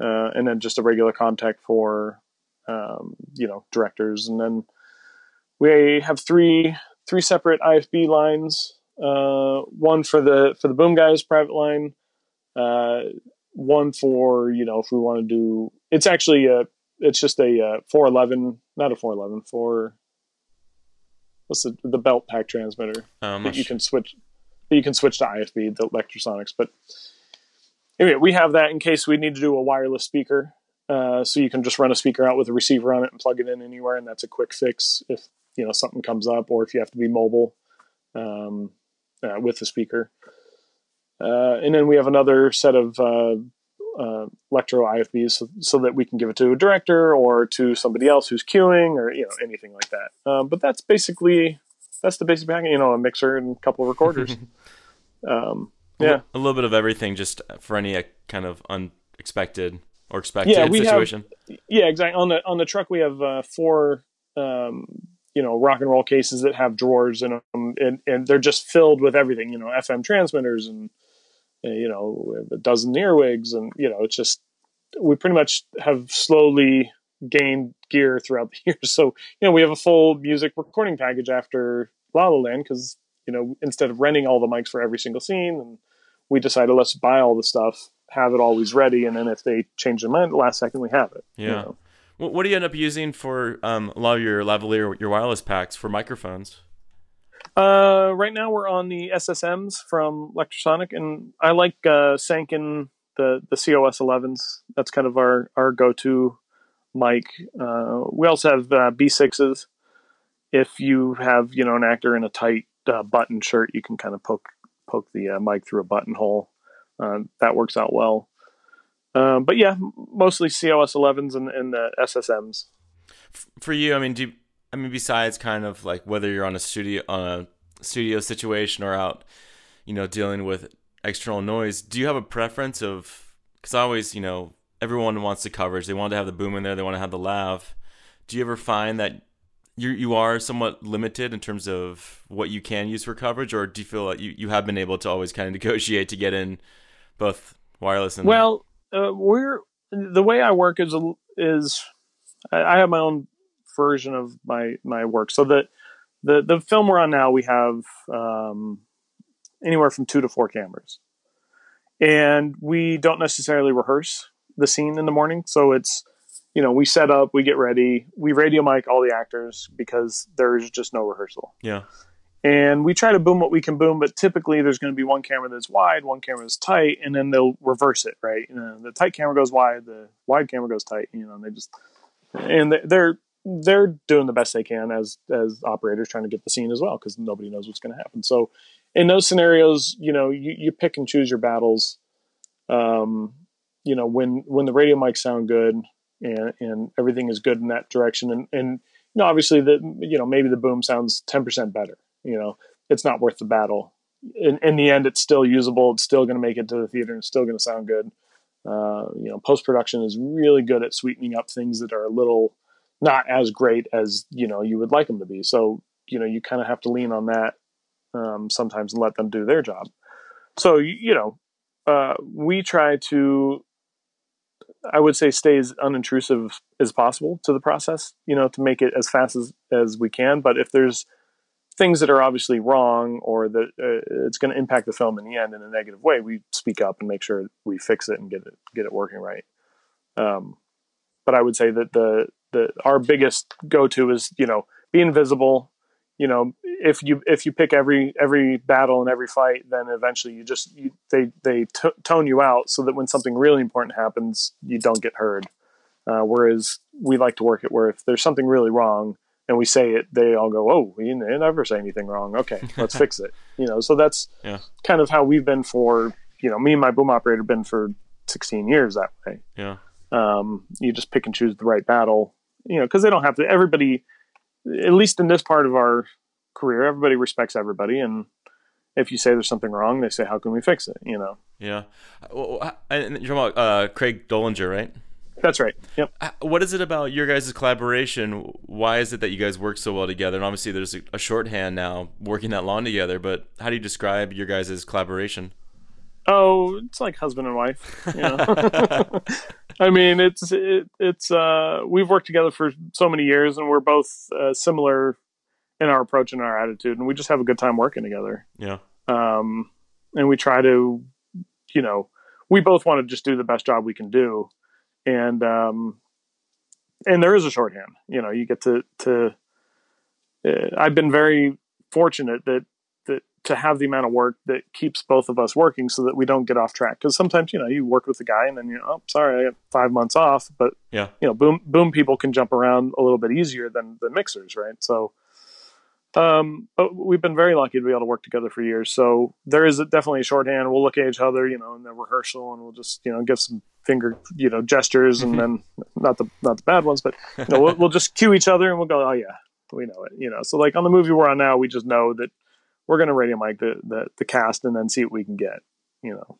S2: uh, and then just a regular Comtek for um, you know directors, and then we have three three separate IFB lines. Uh, one for the for the boom guys private line. Uh, one for you know if we want to do it's actually a it's just a uh, 411 not a 411 for what's the the belt pack transmitter
S1: Um,
S2: that you can switch that you can switch to IFB the Lectrosonics but anyway we have that in case we need to do a wireless speaker. Uh, so you can just run a speaker out with a receiver on it and plug it in anywhere and that's a quick fix if you know something comes up or if you have to be mobile. Um, uh, with the speaker uh, and then we have another set of uh, uh, Lectro IFBs so, so that we can give it to a director or to somebody else who's queuing or you know anything like that. Um, but that's basically that's the basic package. You know, a mixer and a couple of recorders. um, yeah,
S1: a little bit of everything, just for any kind of unexpected or expected
S2: Yeah, we have-
S1: situation.
S2: yeah, exactly. On the on the truck we have uh, four. Um, you know, rock and roll cases that have drawers in them, and, and they're just filled with everything. You know, FM transmitters and uh, you know a dozen earwigs, and you know, it's just we pretty much have slowly gained gear throughout the years. So you know, we have a full music recording package after La La Land because you know instead of renting all the mics for every single scene, and we decided let's buy all the stuff, have it always ready, and then if they change their mind at the last second, we have it. you
S1: Yeah.
S2: know.
S1: What, what do you end up using for um, a lot of your lavalier, your wireless packs for microphones?
S2: Uh, right now we're on the SSMs from Lectrosonic, and I like uh, Sanken the the COS 11s. That's kind of our our go to mic. Uh, we also have uh, B6s. If you have you know an actor in a tight uh, button shirt, you can kind of poke poke the uh, mic through a buttonhole. Uh, that works out well. Um, but yeah, mostly COS 11s and, and the SSMs.
S1: For you, I mean, do you, I mean besides kind of like whether you're on a studio on a studio situation or out, you know, dealing with external noise, do you have a preference of? Because I always, you know, everyone wants the coverage. They want to have the boom in there. They want to have the lav. Do you ever find that you you are somewhat limited in terms of what you can use for coverage, or do you feel like you, you have been able to always kind of negotiate to get in both wireless and
S2: Well, uh, we're the way I work is is I, have my own version of my my work. So the the the film we're on now, we have um, anywhere from two to four cameras, and we don't necessarily rehearse the scene in the morning. So it's you know we set up, we get ready, we radio mic all the actors because there's just no rehearsal
S1: yeah,
S2: and we try to boom what we can boom, but typically there's going to be one camera that's wide, one camera that's tight, and then they'll reverse it, right? You know, the tight camera goes wide, the wide camera goes tight. You know, and they just and they- they're they're doing the best they can as as operators trying to get the scene as well because nobody knows what's going to happen. So in those scenarios, you know, you, you pick and choose your battles. Um, you know, when when the radio mics sound good and and everything is good in that direction, and and you know, obviously the you know maybe the boom sounds ten percent better. You know, it's not worth the battle. In in the end, it's still usable. It's still going to make it to the theater. and It's still going to sound good. Uh, you know, post production is really good at sweetening up things that are a little not as great as you know you would like them to be. So you know, you kind of have to lean on that um, sometimes and let them do their job. So you, you know, uh, we try to, I would say, stay as unintrusive as possible to the process. You know, to make it as fast as as we can. But if there's things that are obviously wrong or that uh, it's going to impact the film in the end in a negative way, we speak up and make sure we fix it and get it get it working right. Um, but I would say that the the our biggest go to is you know be invisible. You know, if you if you pick every every battle and every fight, then eventually you just you, they they t- tone you out so that when something really important happens, you don't get heard. Uh, whereas we like to work it where if there's something really wrong and we say it, they all go, "Oh, we never say anything wrong. Okay, let's fix it." You know, so that's
S1: Yeah.
S2: kind of how we've been for you know me and my boom operator been for 16 years that way
S1: Yeah.
S2: um, you just pick and choose the right battle you know because they don't have to everybody at least in this part of our career everybody respects everybody and if you say there's something wrong they say how can we fix it you know
S1: Yeah. Well, And you're talking about uh, Craig Dollinger, right?
S2: That's right yep
S1: Uh, What is it about your guys' collaboration? Why is it that you guys work so well together? And obviously, there's a, a shorthand now working that long together. But how do you describe your guys' collaboration?
S2: oh it's like husband and wife you know i mean it's it, it's uh we've worked together for so many years and we're both uh, similar in our approach and our attitude and we just have a good time working together
S1: Yeah.
S2: um, and we try to, you know, we both want to just do the best job we can do, and um, and there is a shorthand. You know, you get to to. Uh, I've been very fortunate that that to have the amount of work that keeps both of us working, so that we don't get off track. Because sometimes you know you work with a guy and then you know, oh, sorry, I got five months off, but
S1: Yeah.
S2: you know, boom boom people can jump around a little bit easier than than mixers, right? So. Um, but we've been very lucky to be able to work together for years. So there is definitely a shorthand. We'll look at each other, you know, in the rehearsal, and we'll just, you know, give some finger, you know, gestures, and mm-hmm. then not the not the bad ones, but you know, we'll, we'll just cue each other, and we'll go, oh yeah, we know it, you know. So like on the movie we're on now, we just know that we're going to radio mic the, the the cast, and then see what we can get, you know.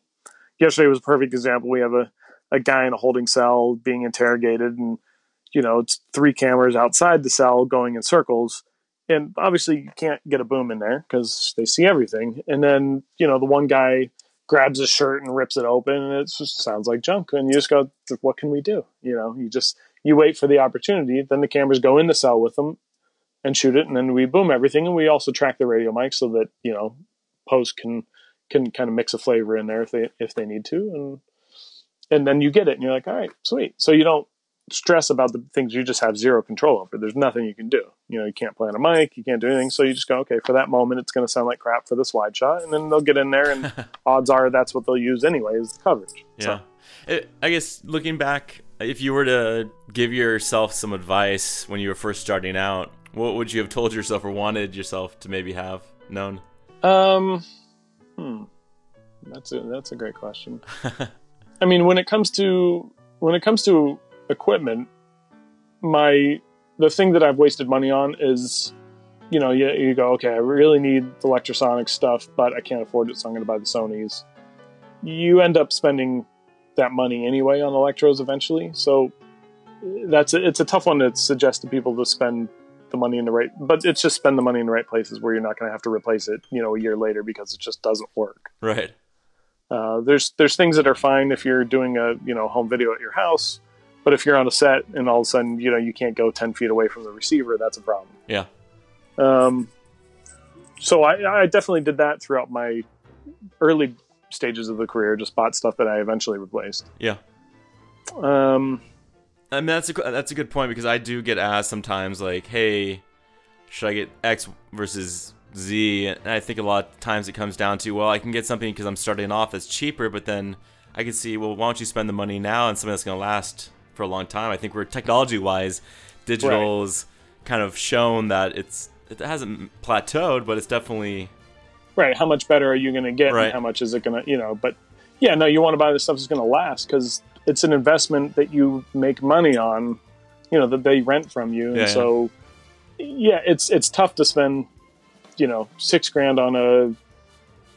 S2: Yesterday was a perfect example. We have a a guy in a holding cell being interrogated, and you know, it's three cameras outside the cell going in circles and obviously you can't get a boom in there because they see everything. And then you know the one guy grabs a shirt and rips it open, and it just sounds like junk. And you just go, "What can we do?" You know, you just you wait for the opportunity. Then the cameras go in the cell with them and shoot it, and then we boom everything. And we also track the radio mic so that you know post can can kind of mix a flavor in there if they if they need to, and and then you get it, and you're like, "All right, sweet." So you don't stress about the things you just have zero control over. There's nothing you can do. You know, you can't play on a mic, you can't do anything. So you just go, okay, for that moment, it's going to sound like crap for this wide shot, and then they'll get in there, and odds are that's what they'll use anyway is the coverage.
S1: Yeah. It, I guess looking back, if you were to give yourself some advice when you were first starting out, what would you have told yourself or wanted yourself to maybe have known?
S2: Um, hmm, that's a that's a great question. I mean, when it comes to when it comes to equipment, my the thing that I've wasted money on is, you know, you, you go, okay, I really need the Lectrosonic stuff, but I can't afford it, so I'm going to buy the Sony's. You end up spending that money anyway on Lectros eventually, so that's a, it's a tough one to suggest to people to spend the money in the right, but it's just spend the money in the right places where you're not going to have to replace it, you know, a year later because it just doesn't work.
S1: Right.
S2: Uh, there's there's things that are fine if you're doing a you know home video at your house, but if you're on a set and all of a sudden you know you can't go ten feet away from the receiver, that's a problem.
S1: Yeah.
S2: Um, so I, I definitely did that throughout my early stages of the career. Just bought stuff that I eventually replaced.
S1: Yeah.
S2: Um,
S1: I mean that's a that's a good point because I do get asked sometimes like, "Hey, should I get X versus Z. And I think a lot of times it comes down to, well, I can get something because I'm starting off as cheaper, but then I can see, well, why don't you spend the money now and something that's going to last for a long time? I think we're technology wise, digital's kind of shown that it's it hasn't plateaued, but it's definitely
S2: right how much better are you going to get
S1: Right.
S2: and how much is it going to you know but yeah no you want to buy the stuff that's going to last because it's an investment that you make money on you know that they rent from you and
S1: Yeah, yeah.
S2: so yeah it's it's tough to spend you know six grand on a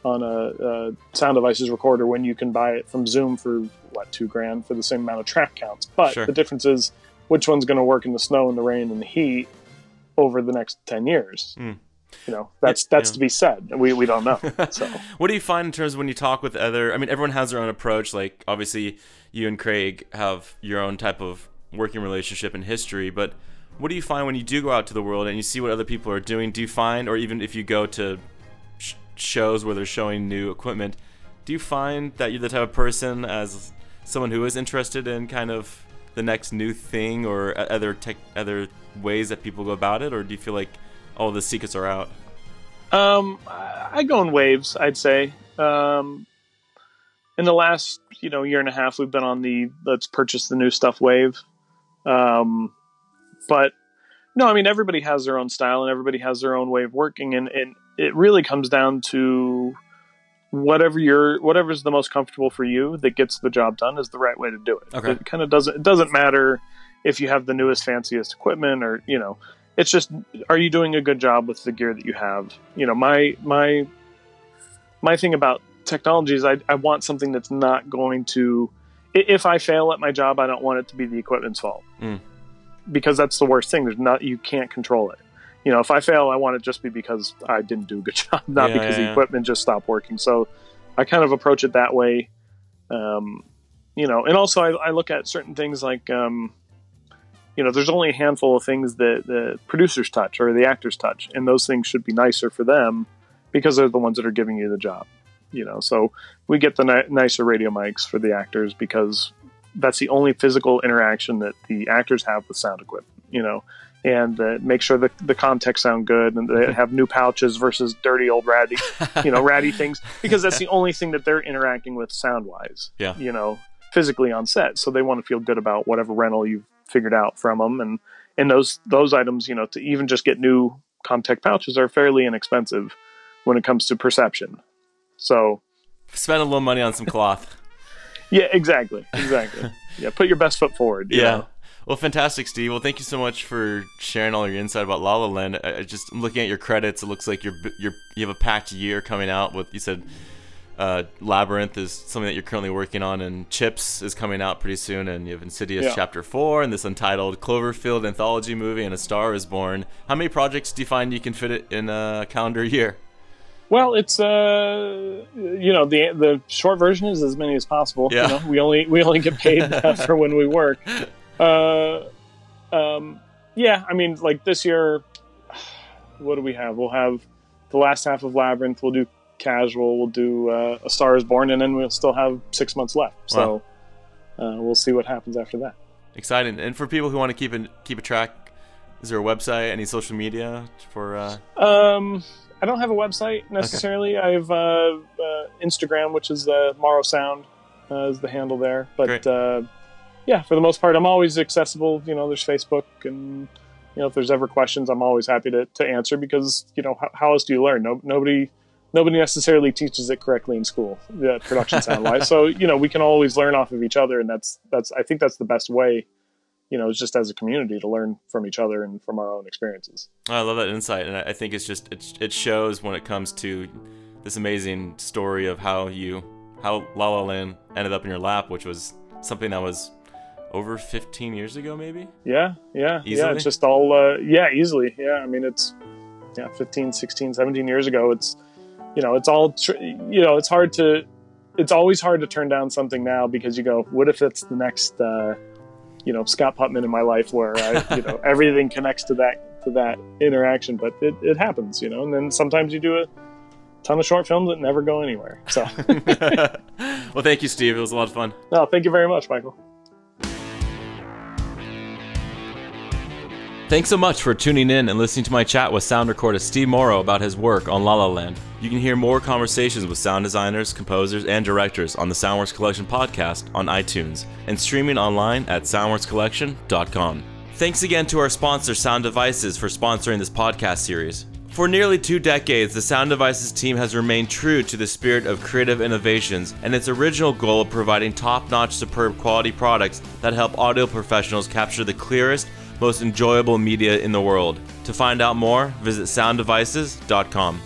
S2: on a, uh sound devices recorder when you can buy it from zoom for what two grand for the same amount of track counts but
S1: Sure.
S2: the difference is which one's going to work in the snow and the rain and the heat over the next 10 years
S1: Hmm.
S2: you know that's that's
S1: yeah.
S2: to be said we, we don't know so
S1: What do you find in terms of when you talk with other? I mean, everyone has their own approach. Like, obviously, you and Craig have your own type of working relationship and history. But what do you find when you do go out to the world and you see what other people are doing? Do you find, or even if you go to sh- shows where they're showing new equipment, do you find that you're the type of person as someone who is interested in kind of the next new thing or other tech, other ways that people go about it, or do you feel like all the secrets are out?
S2: Um, I go in waves. I'd say. Um, in the last you know year and a half, we've been on the let's purchase the new stuff wave. Um, but no, I mean everybody has their own style and everybody has their own way of working, and, and it really comes down to whatever you're whatever's the most comfortable for you that gets the job done is the right way to do it.
S1: Okay.
S2: It kind of doesn't it doesn't matter if you have the newest fanciest equipment or you know it's just are you doing a good job with the gear that you have you know my my my thing about technology is i, I want something that's not going to if i fail at my job i don't want it to be the equipment's fault
S1: Mm.
S2: because that's the worst thing there's not you can't control it you know if i fail i want it just be because i didn't do a good job not
S1: Yeah,
S2: because
S1: yeah,
S2: the equipment just stopped working so i kind of approach it that way um, you know and also I, I look at certain things like um, you know, there's only a handful of things that the producers touch or the actors touch, and those things should be nicer for them because they're the ones that are giving you the job. You know, so we get the ni- nicer radio mics for the actors because that's the only physical interaction that the actors have with sound equipment. You know, and uh, make sure the the Comteks sound good and they have new pouches versus dirty old ratty, you know, ratty things because that's the only thing that they're interacting with sound wise.
S1: Yeah.
S2: You know, physically on set, so they want to feel good about whatever rental you've figured out from them and and those those items you know to even just get new Comtek pouches are fairly inexpensive when it comes to perception so
S1: Spend a little money on some cloth.
S2: yeah exactly exactly yeah put your best foot forward
S1: Yeah.
S2: know?
S1: Well, fantastic, Steve. Well, thank you so much for sharing all your insight about La La Land. I, I just I'm looking at your credits. It looks like you're you're you have a packed year coming out. With you said, uh, Labyrinth is something that you're currently working on, and Chips is coming out pretty soon, and you have Insidious
S2: Yeah.
S1: Chapter Four, and this untitled Cloverfield anthology movie, and A Star Is Born. How many projects do you find you can fit it in a calendar year?
S2: well it's uh you know the the short version is as many as possible
S1: Yeah.
S2: you know we only we only get paid for when we work uh um yeah i mean like this year what do we have? We'll have the last half of labyrinth. We'll do casual. We'll do uh, a star is born and then we'll still have six months left. So uh, we'll see what happens after that.
S1: Exciting. And for people who want to keep a, keep a track, is there a website, any social media for? Uh,
S2: um i don't have a website necessarily. I have uh, uh, instagram which is uh, Morrow sound uh, is the handle there. But uh, yeah for the most part i'm always accessible you know there's facebook and you know if there's ever questions i'm always happy to, to answer because you know how, how else do you learn no, nobody nobody necessarily teaches it correctly in school the production sound wise so you know we can always learn off of each other and that's that's i think that's the best way you know, it's just as a community to learn from each other and from our own experiences.
S1: I love that insight, and I I think it's just it, it shows when it comes to this amazing story of how you how La La Land ended up in your lap, which was something that was over 15 years ago, maybe.
S2: Yeah, yeah, yeah. It's just all, uh, yeah, easily. Yeah, I mean, it's, yeah, 15, 16, 17 years ago. It's, you know, it's all, tr- you know, it's hard to, it's always hard to turn down something now because you go, what if it's the next, uh, you know, Scott Putman in my life where I, you know, everything connects to that, to that interaction, but it, it happens, you know, and then sometimes you do a ton of short films that never go anywhere. So,
S1: well, thank you, Steve. It was a lot of fun.
S2: no, thank you very much, Michael.
S1: Thanks so much for tuning in and listening to my chat with sound recordist Steve Morrow about his work on La La Land. You can hear more conversations with sound designers, composers, and directors on the Soundworks Collection podcast on iTunes and streaming online at soundworkscollection.com. Thanks again to our sponsor, Sound Devices, for sponsoring this podcast series. For nearly two decades, the Sound Devices team has remained true to the spirit of creative innovations and its original goal of providing top notch, superb quality products that help audio professionals capture the clearest, most enjoyable media in the world. To find out more, visit sounddevices.com.